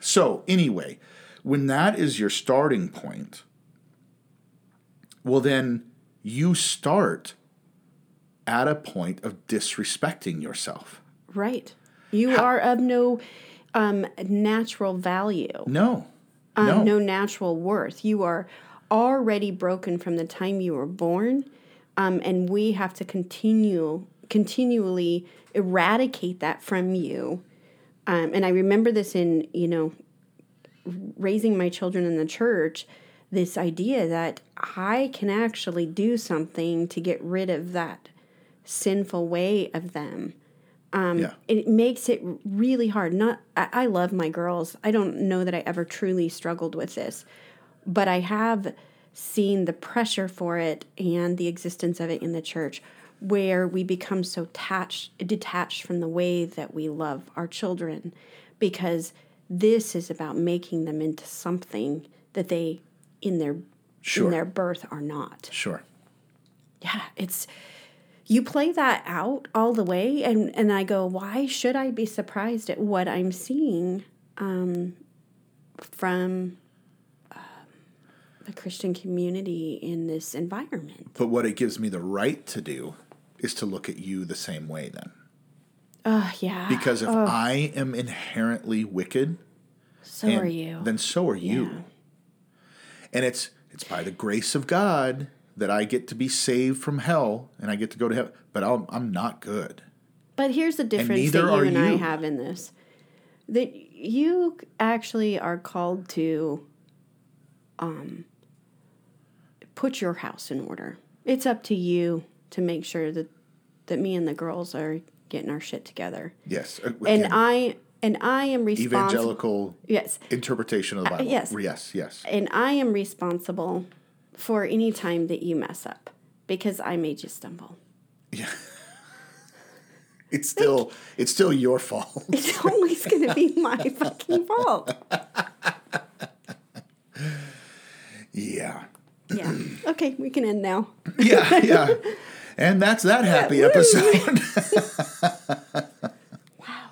so, anyway, when that is your starting point, well, then you start at a point of disrespecting yourself. Right. You are of no um, natural value, No. um, no. no natural worth. You are already broken from the time you were born, um, and we have to continue continually eradicate that from you. Um, and I remember this in you know raising my children in the church. This idea that I can actually do something to get rid of that sinful way of them yeah. it makes it really hard. Not I, I love my girls. I don't know that I ever truly struggled with this, but I have seen the pressure for it and the existence of it in the church where we become so attached detached from the way that we love our children because this is about making them into something that they in their Sure. in their birth are not Sure. yeah it's you play that out all the way and and i go why should i be surprised at what i'm seeing um, from um, the christian community in this environment But what it gives me the right to do is to look at you the same way then. oh yeah Because if I am inherently wicked, so and are you then so are you. And it's it's by the grace of God that I get to be saved from hell and I get to go to heaven. But I'm, I'm not good. But here's the difference that you and I have in this. That you actually are called to um, put your house in order. It's up to you to make sure that that me and the girls are getting our shit together. Yes. uh, And I and I am responsible. evangelical Yes. interpretation of the Bible. yes. Yes. Yes. And I am responsible for any time that you mess up because I made you stumble. Yeah. It's still it's still your fault. It's always going to be my fucking fault. yeah. Yeah. Okay, we can end now. Yeah. Yeah. And that's that happy episode. Wow.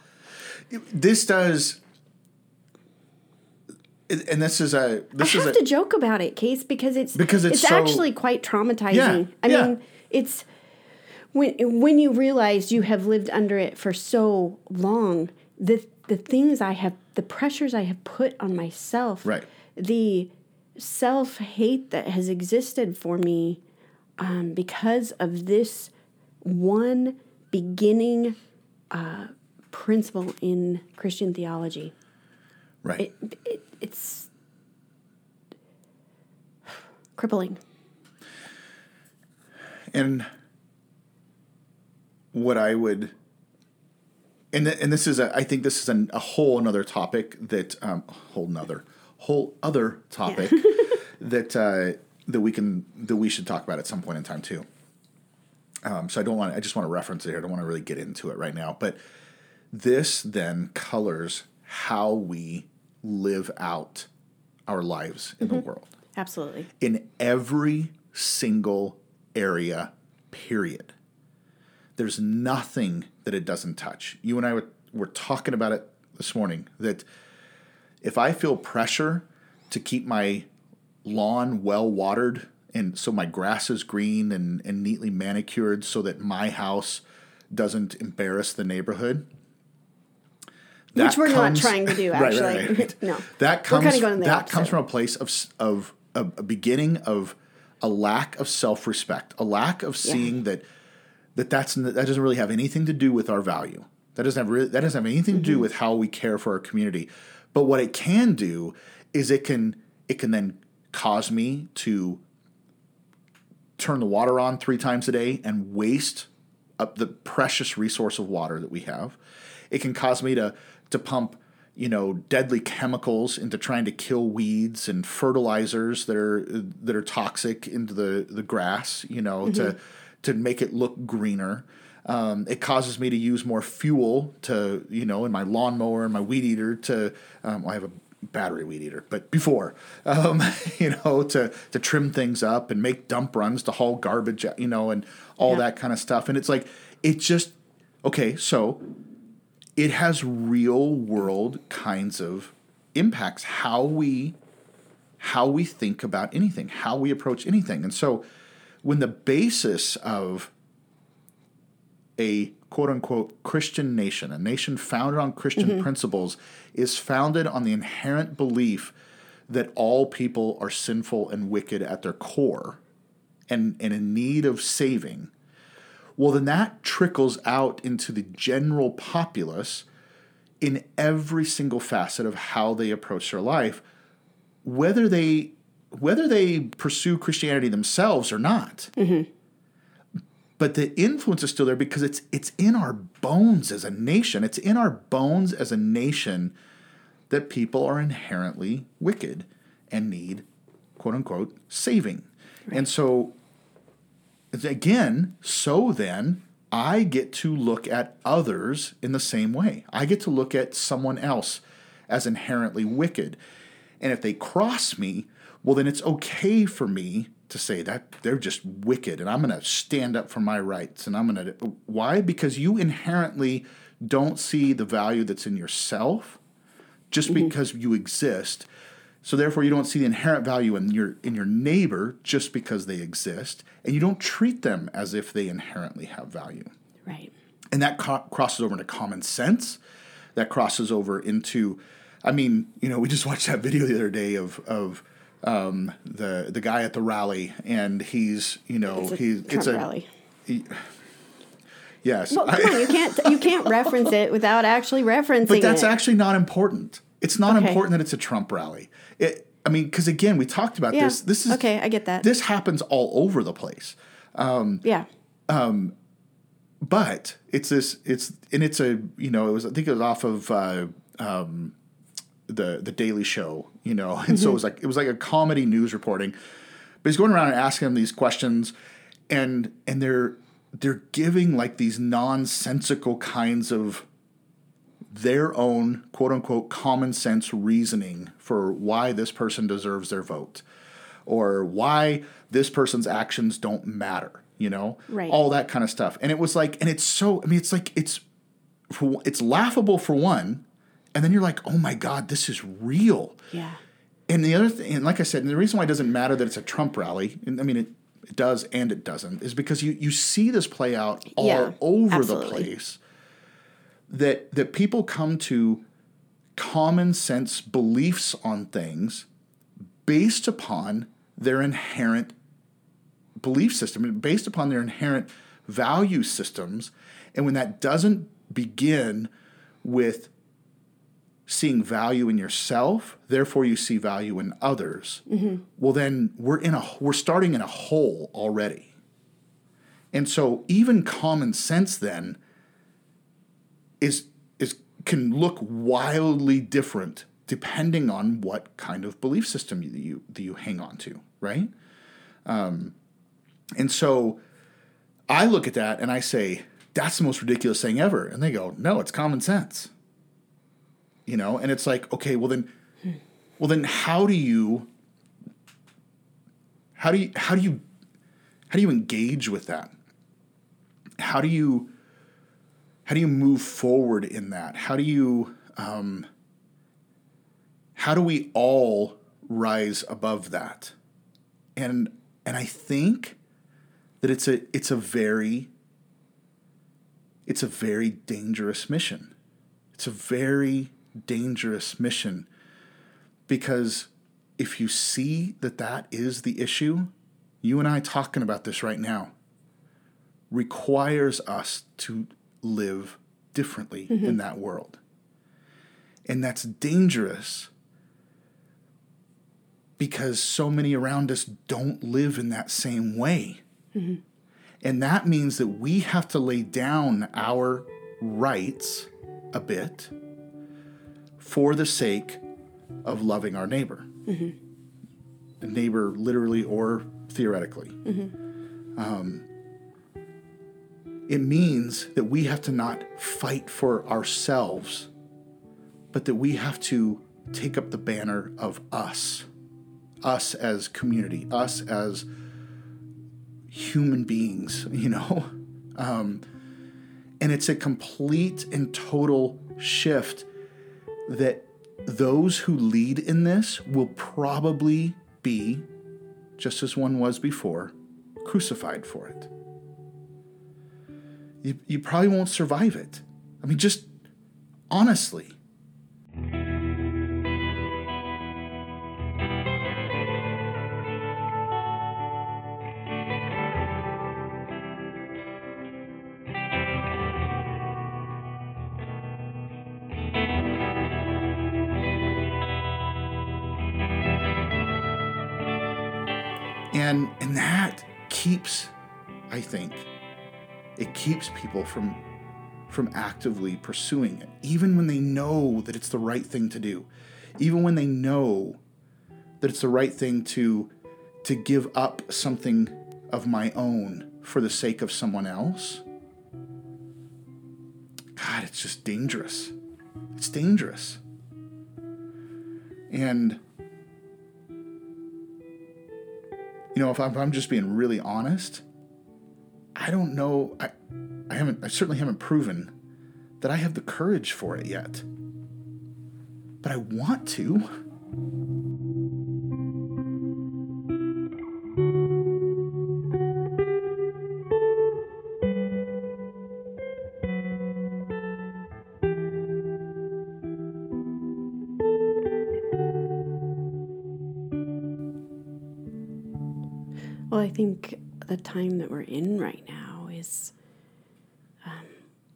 this does and this is a this I is have a to joke about it, Case, because it's Because it's so- actually quite traumatizing. Yeah, I yeah. mean, it's when when you realize you have lived under it for so long, the the things I have, the pressures I have put on myself, Right. the self hate that has existed for me um, because of this one beginning uh, principle in Christian theology. right. It, it, it's crippling. And what I would, and th- and this is a, I think this is an, a whole another topic that um, whole another whole other topic that uh, that we can that we should talk about at some point in time too. Um, so I don't want I just want to reference it here. I don't want to really get into it right now, but this then colors how we live out our lives in the world Absolutely. in every single area, period. There's nothing that it doesn't touch. You and I were, were talking about it this morning that if I feel pressure to keep my lawn well watered and so my grass is green and, and neatly manicured so that my house doesn't embarrass the neighborhood. Which we're not trying to do, Right, right, actually. right, right. no. That comes that comes from a place of of a, beginning of a lack of self respect, a lack of seeing that that that's that doesn't really have anything to do with our value. That doesn't have really, that doesn't have anything to Mm-hmm. do with how we care for our community. But what it can do is it can it can then cause me to turn the water on three times a day and waste up the precious resource of water that we have. It can cause me to to pump, you know, deadly chemicals into trying to kill weeds and fertilizers that are that are toxic into the the grass, you know, to mm-hmm. to make it look greener. Um, it causes me to use more fuel to, you know, in my lawnmower and my weed eater to. Um, well, I have a battery weed eater, but before, um, you know, to to trim things up and make dump runs to haul garbage, you know, and all Yeah. that kind of stuff. And it's like it just okay. So it has real world kinds of impacts how we how we think about anything, how we approach anything. And so when the basis of a quote unquote Christian nation, a nation founded on Christian mm-hmm. principles, is founded on the inherent belief that all people are sinful and wicked at their core and, and in need of saving, well, then that trickles out into the general populace in every single facet of how they approach their life, whether they whether they pursue Christianity themselves or not. Mm-hmm. But the influence is still there because it's it's in our bones as a nation. It's in our bones as a nation that people are inherently wicked and need quote unquote saving. And so again, so then I get to look at others in the same way. I get to look at someone else as inherently wicked. And if they cross me, well, then it's okay for me to say that they're just wicked and I'm going to stand up for my rights. And I'm going to. Why? Because you inherently don't see the value that's in yourself just mm-hmm. because you exist. So therefore, you don't see the inherent value in your in your neighbor just because they exist, and you don't treat them as if they inherently have value. Right. And that co- crosses over into common sense. That crosses over into, I mean, you know, we just watched that video the other day of of um, the the guy at the rally, and he's you know It's a he's Trump it's a rally. yes, Well, I- come on, you can't you can't reference it without actually referencing But that's it. actually not important. It's not Okay. important that it's a Trump rally. It, I mean, because again, we talked about Yeah. this. This is Okay, I get that. This happens all over the place. yeah. Um, But it's this. It's and it's a you know it was I think it was off of uh, um, the the Daily Show. You know, and so it mm-hmm. was like it was like a comedy news reporting. But he's going around and asking them these questions, and and they're they're giving like these nonsensical kinds of their own quote unquote common sense reasoning for why this person deserves their vote or why this person's actions don't matter, you know? Right. All that kind of stuff. And it was like and it's so I mean it's like it's it's laughable for one and then you're like, "Oh my god, this is real." Yeah. and the other thing, and like I said, and the reason why it doesn't matter that it's a Trump rally, and I mean it, it does and it doesn't, is because you you see this play out all Yeah, over absolutely. the place. That that people come to common sense beliefs on things based upon their inherent belief system based upon their inherent value systems. And when that doesn't begin with seeing value in yourself, therefore you see value in others, well then we're in a we're starting in a hole already. And so even common sense then is is can look wildly different depending on what kind of belief system you you, that you hang on to, right? Um, and so I look at that and I say, that's the most ridiculous thing ever. And they go, no, it's common sense. You know, and it's like, okay, well then, well then how do you, how do you, how do you, how do you engage with that? How do you, how do you move forward in that? How do you, um, how do we all rise above that? And, and I think that it's a it's a very it's a very dangerous mission. It's a very dangerous mission because if you see that that is the issue, you and I talking about this right now requires us to live differently in mm-hmm. that world. And that's dangerous because so many around us don't live in that same way. Mm-hmm. And that means that we have to lay down our rights a bit for the sake of loving our neighbor. The neighbor, literally or theoretically. Um, it means that we have to not fight for ourselves, but that we have to take up the banner of us, us as community, us as human beings, you know? Um, and it's a complete and total shift that those who lead in this will probably be, just as one was before, crucified for it. You, you probably won't survive it. I mean, just honestly. From from actively pursuing it even when they know that it's the right thing to do even when they know that it's the right thing to to give up something of my own for the sake of someone else. God it's just dangerous. It's dangerous. And you know, if I'm, if I'm just being really honest, I don't know. I, I haven't. I certainly haven't proven that I have the courage for it yet. But I want to. Well, I think the time that we're in right now is um,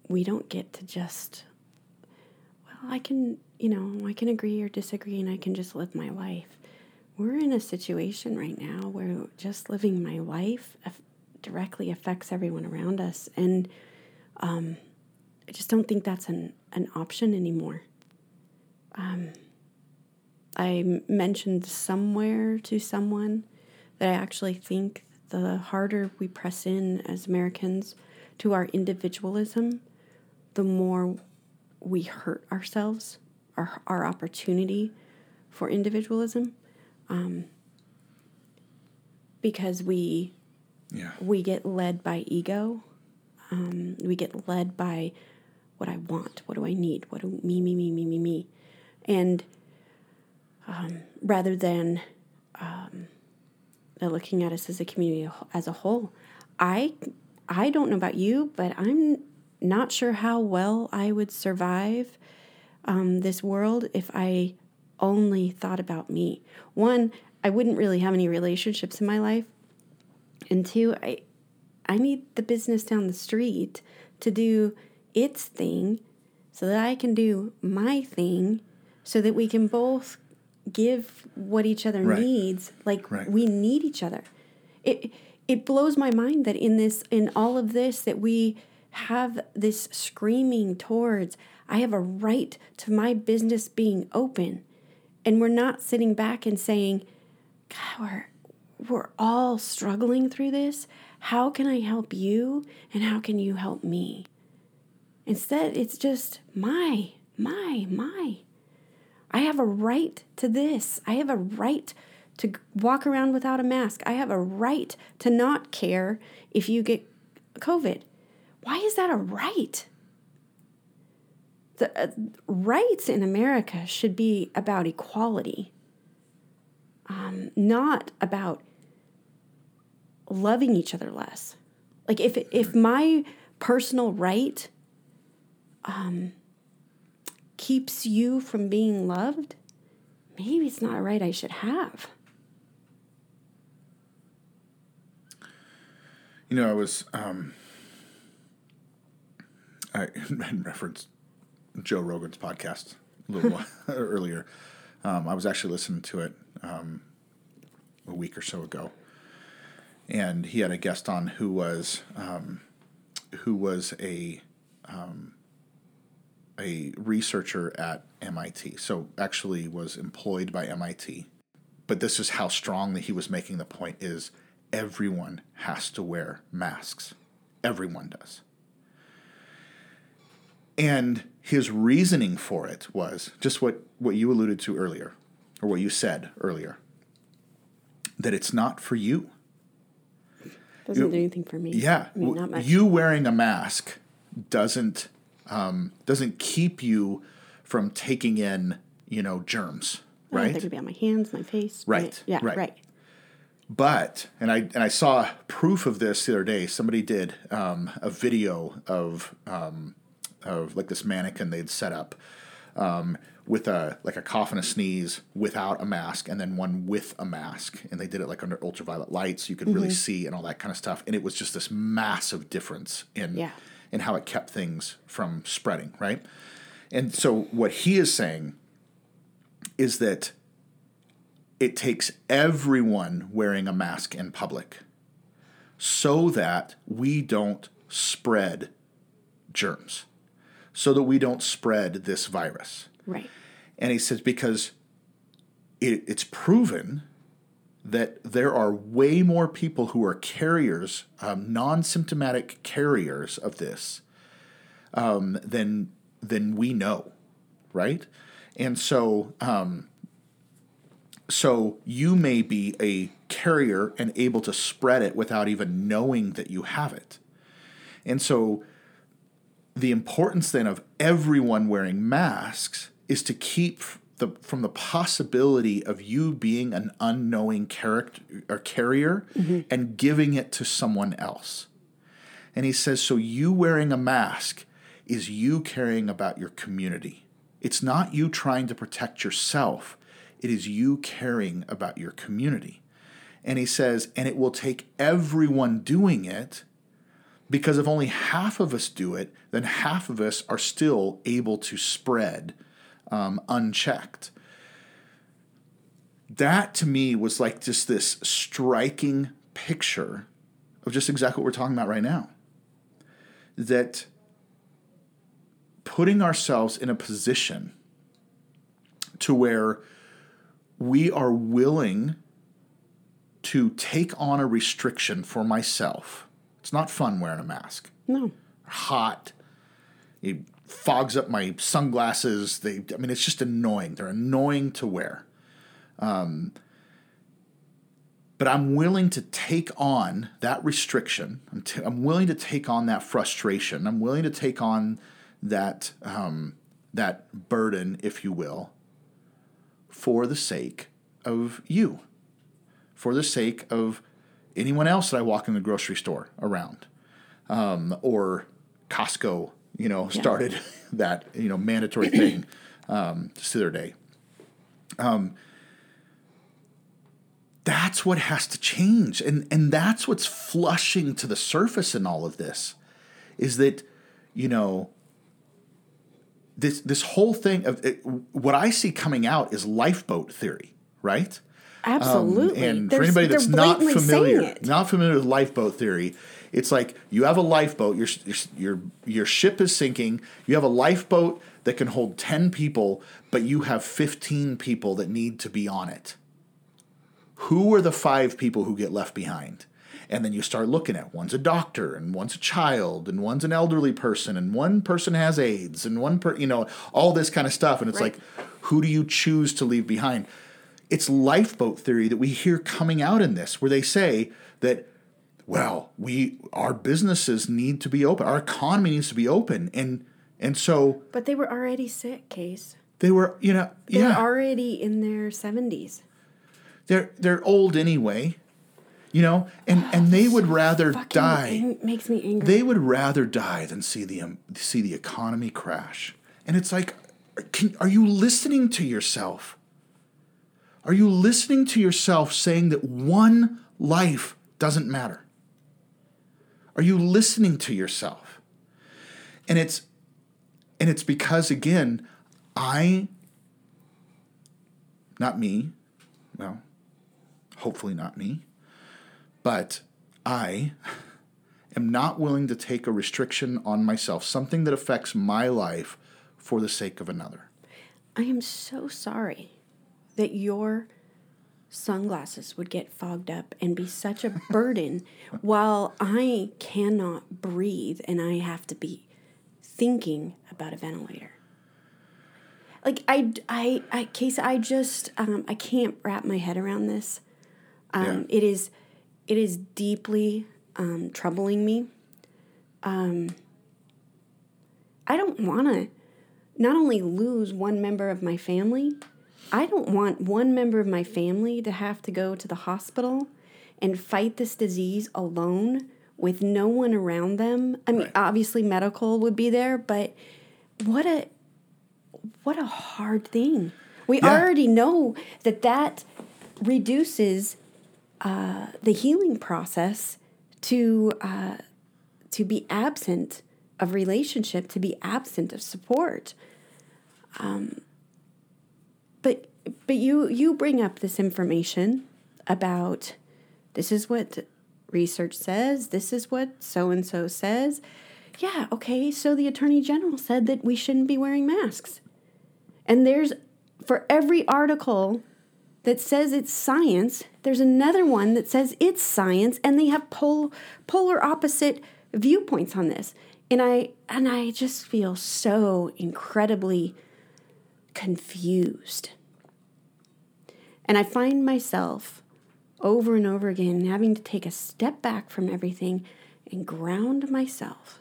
we don't get to just, well, I can, you know, I can agree or disagree and I can just live my life. We're in a situation right now where just living my life aff- directly affects everyone around us. And um, I just don't think that's an, an option anymore. Um, I mentioned somewhere to someone that I actually think the harder we press in as Americans to our individualism, the more we hurt ourselves, our, our opportunity for individualism, um, because we Yeah. we get led by ego. Um, we get led by what I want. What do I need? What do me, me, me, me, me, me? And um, rather than um, they're looking at us as a community as a whole. I I don't know about you, but I'm not sure how well I would survive um, this world if I only thought about me. One, I wouldn't really have any relationships in my life, and two, I I need the business down the street to do its thing so that I can do my thing so that we can both give what each other Right. needs like Right. we need each other. It it blows my mind that in this in all of this that we have this screaming towards i have a right to my business being open. And we're not sitting back and saying god we're we're all struggling through this. How can i help you and how can you help me? Instead it's just my my my I have a right to this. I have a right to walk around without a mask. I have a right to not care if you get COVID. Why is that a right? The uh, rights in America should be about equality, um, not about loving each other less. Like if if my personal right keeps you from being loved, maybe it's not a right I should have. You know, I was um, I had referenced Joe Rogan's podcast a little while earlier. Um, I was actually listening to it um, a week or so ago, and he had a guest on who was um, who was a um, a researcher at MIT. So actually was employed by MIT. But this is how strongly he was making the point is everyone has to wear masks. Everyone does. And his reasoning for it was just what, what you alluded to earlier, or what you said earlier, that it's not for you. Doesn't You- do anything for me. Yeah, I mean, you wearing a mask doesn't um, doesn't keep you from taking in you know germs, right? think it'd be on my hands, my face. Right, yeah. right. Right. But and I and I saw proof of this the other day. Somebody did um, a video of um, of like this mannequin they'd set up um, with a like a cough and a sneeze without a mask, and then one with a mask, and they did it like under ultraviolet light, so you could Mm-hmm. really see and all that kind of stuff. And it was just this massive difference in Yeah. In how it kept things from spreading, right? And so what he is saying is that it takes everyone wearing a mask in public so that we don't spread germs, so that we don't spread this virus. Right. And he says because it, it's proven that there are way more people who are carriers, um, non-symptomatic carriers of this, um, than than we know, right? And so, um, so you may be a carrier and able to spread it without even knowing that you have it. And so the importance then of everyone wearing masks is to keep the from the possibility of you being an unknowing character or carrier mm-hmm. and giving it to someone else. And he says, so you wearing a mask is you caring about your community. It's not you trying to protect yourself, it is you caring about your community. And he says, and it will take everyone doing it because if only half of us do it, then half of us are still able to spread um, unchecked. That to me was like just this striking picture of just exactly what we're talking about right now. That putting ourselves in a position to where we are willing to take on a restriction for myself. It's not fun wearing a mask. No. Hot. It fogs up my sunglasses. They, I mean, it's just annoying. They're annoying to wear. Um, but I'm willing to take on that restriction. I'm, t- I'm willing to take on that frustration. I'm willing to take on that um, that burden, if you will, for the sake of you, for the sake of anyone else that I walk in the grocery store around, um, or Costco. You know, Yeah. started that you know mandatory thing um, just the other day. Um, that's what has to change, and and that's what's flushing to the surface in all of this, is that you know this this whole thing of it, what I see coming out is lifeboat theory, right? Absolutely. Um, and They're- for anybody that's not familiar, not familiar with lifeboat theory, it's like you have a lifeboat. Your your your ship is sinking. You have a lifeboat that can hold ten people, but you have fifteen people that need to be on it. Who are the five people who get left behind? And then you start looking at one's a doctor and one's a child and one's an elderly person and one person has AIDS and one per you know all this kind of stuff and it's Right. like who do you choose to leave behind? It's lifeboat theory that we hear coming out in this where they say that well, we our businesses need to be open. Our economy needs to be open and and so But they were already sick, Case. they were, you know, They yeah. already in their 70s. they're they're old anyway. You know, and and they would rather die. makes me angry. They would rather die than see the um, see the economy crash. And it's like, can, are you listening to yourself? Are you listening to yourself saying that one life doesn't matter? Are you listening to yourself? And it's and it's because again, I not me, well, hopefully not me, but I am not willing to take a restriction on myself, something that affects my life for the sake of another. I am so sorry that your sunglasses would get fogged up and be such a burden while I cannot breathe and I have to be thinking about a ventilator. Like I, I, I, case I just um, I can't wrap my head around this. Um, It is, it is deeply um, troubling me. Um, I don't want to not only lose one member of my family, I don't want one member of my family to have to go to the hospital and fight this disease alone with no one around them. I mean, Right. obviously medical would be there, but what a what a hard thing. We Yeah. already know that that reduces uh, the healing process to uh, to be absent of relationship, to be absent of support. Um, but but you you bring up this information about this is what research says, this is what so and so says. Yeah, okay, so the attorney general said that we shouldn't be wearing masks. And there's for every article that says it's science, there's another one that says it's science, and they have pol- polar opposite viewpoints on this. And I and I just feel so incredibly confused. And I find myself over and over again having to take a step back from everything and ground myself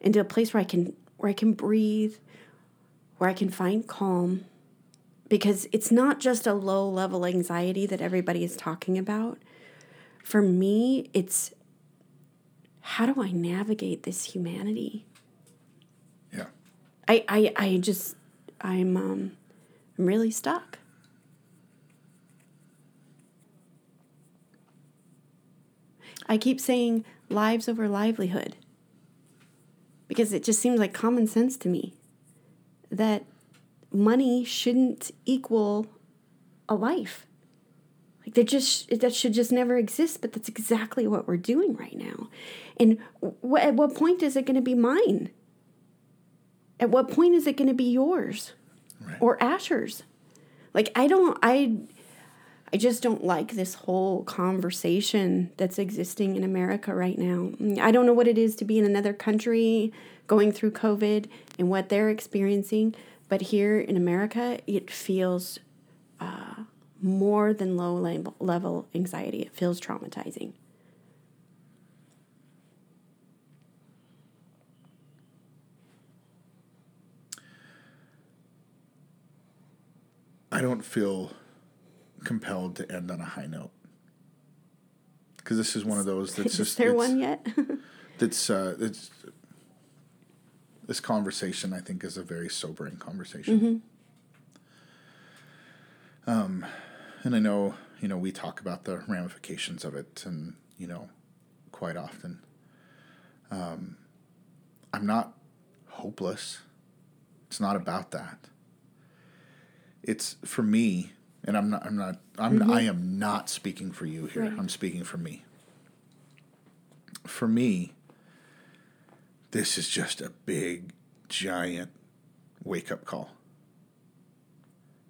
into a place where I can where I can breathe, where I can find calm because it's not just a low level anxiety that everybody is talking about. For me, it's how do I navigate this humanity? Yeah. I, I, I just I'm um I'm really stuck. I keep saying lives over livelihood because it just seems like common sense to me that money shouldn't equal a life. Like that just that should just never exist, but that's exactly what we're doing right now. And wh- at what point is it going to be mine? At what point is it going to be yours Right. or Asher's? Like I don't I I just don't like this whole conversation that's existing in America right now. I don't know what it is to be in another country going through COVID and what they're experiencing, but here in America, it feels uh, more than low level, level anxiety. It feels traumatizing. Don't feel compelled to end on a high note because this is one of those that's just. Is there one yet? that's uh, it's this conversation I think is a very sobering conversation. Mm-hmm. Um, and I know you know we talk about the ramifications of it, and you know, quite often. Um, I'm not hopeless. It's not about that. It's for me, and I'm not. I'm not. I'm. I am not speaking for you here. Right. I'm speaking for me. For me, this is just a big, giant wake up call.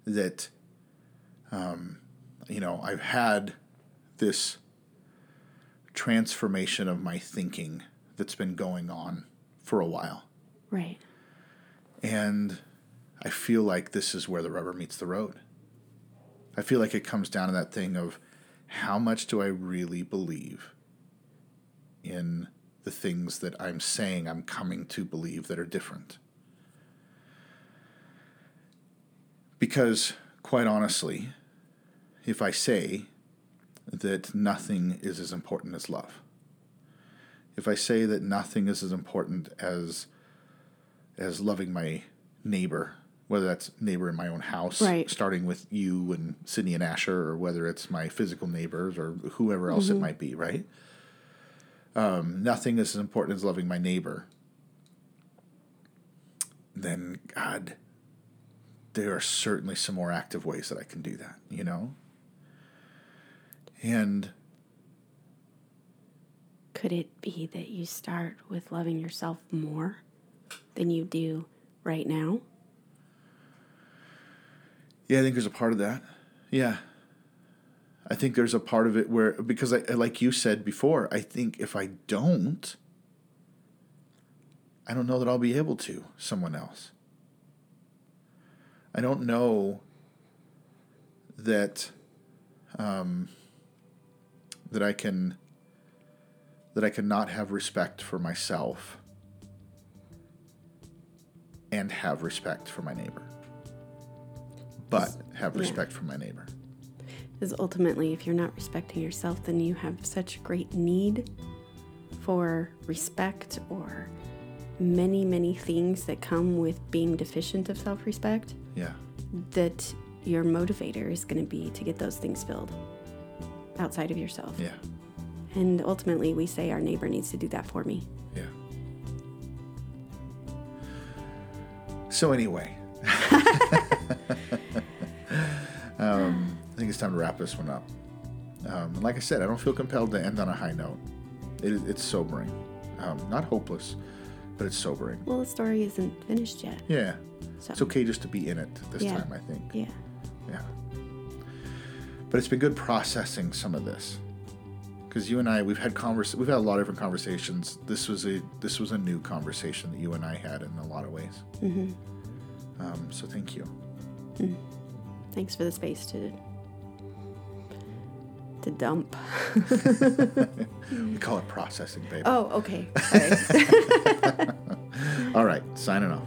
That, um, you know, I've had this transformation of my thinking that's been going on for a while. right. And I feel like this is where the rubber meets the road. I feel like it comes down to that thing of how much do I really believe in the things that I'm saying I'm coming to believe that are different? Because, quite honestly, if I say that nothing is as important as love, if I say that nothing is as important as as loving my neighbor, whether that's neighbor in my own house, Right. starting with you and Sydney and Asher, or whether it's my physical neighbors or whoever else it might be, right? Um, nothing is as important as loving my neighbor. Then, God, there are certainly some more active ways that I can do that, you know? And Could it be that you start with loving yourself more than you do right now? Yeah, I think there's a part of that. Yeah. I think there's a part of it where, because I, like you said before, I think if I don't, I don't know that I'll be able to someone else. I don't know that, um, that I can, that I can not have respect for myself and have respect for my neighbor but have Yeah. respect for my neighbor. Because ultimately, if you're not respecting yourself, then you have such great need for respect or many, many things that come with being deficient of self respect Yeah. that your motivator is going to be to get those things filled outside of yourself. Yeah. And ultimately, we say our neighbor needs to do that for me. Yeah. So anyway, it's time to wrap this one up. Um, and like I said, I don't feel compelled to end on a high note. It, it's sobering, um, not hopeless, but it's sobering. Well, the story isn't finished yet. Yeah, So, it's okay just to be in it this Yeah. time. I think. Yeah. Yeah. But it's been good processing some of this. Because you and I, we've had convers, we've had a lot of different conversations. This was a this was a new conversation that you and I had in a lot of ways. Mm-hmm. Um, so thank you. Thanks for the space to to dump. We call it processing, baby. Oh, okay. Sorry. All right, signing off.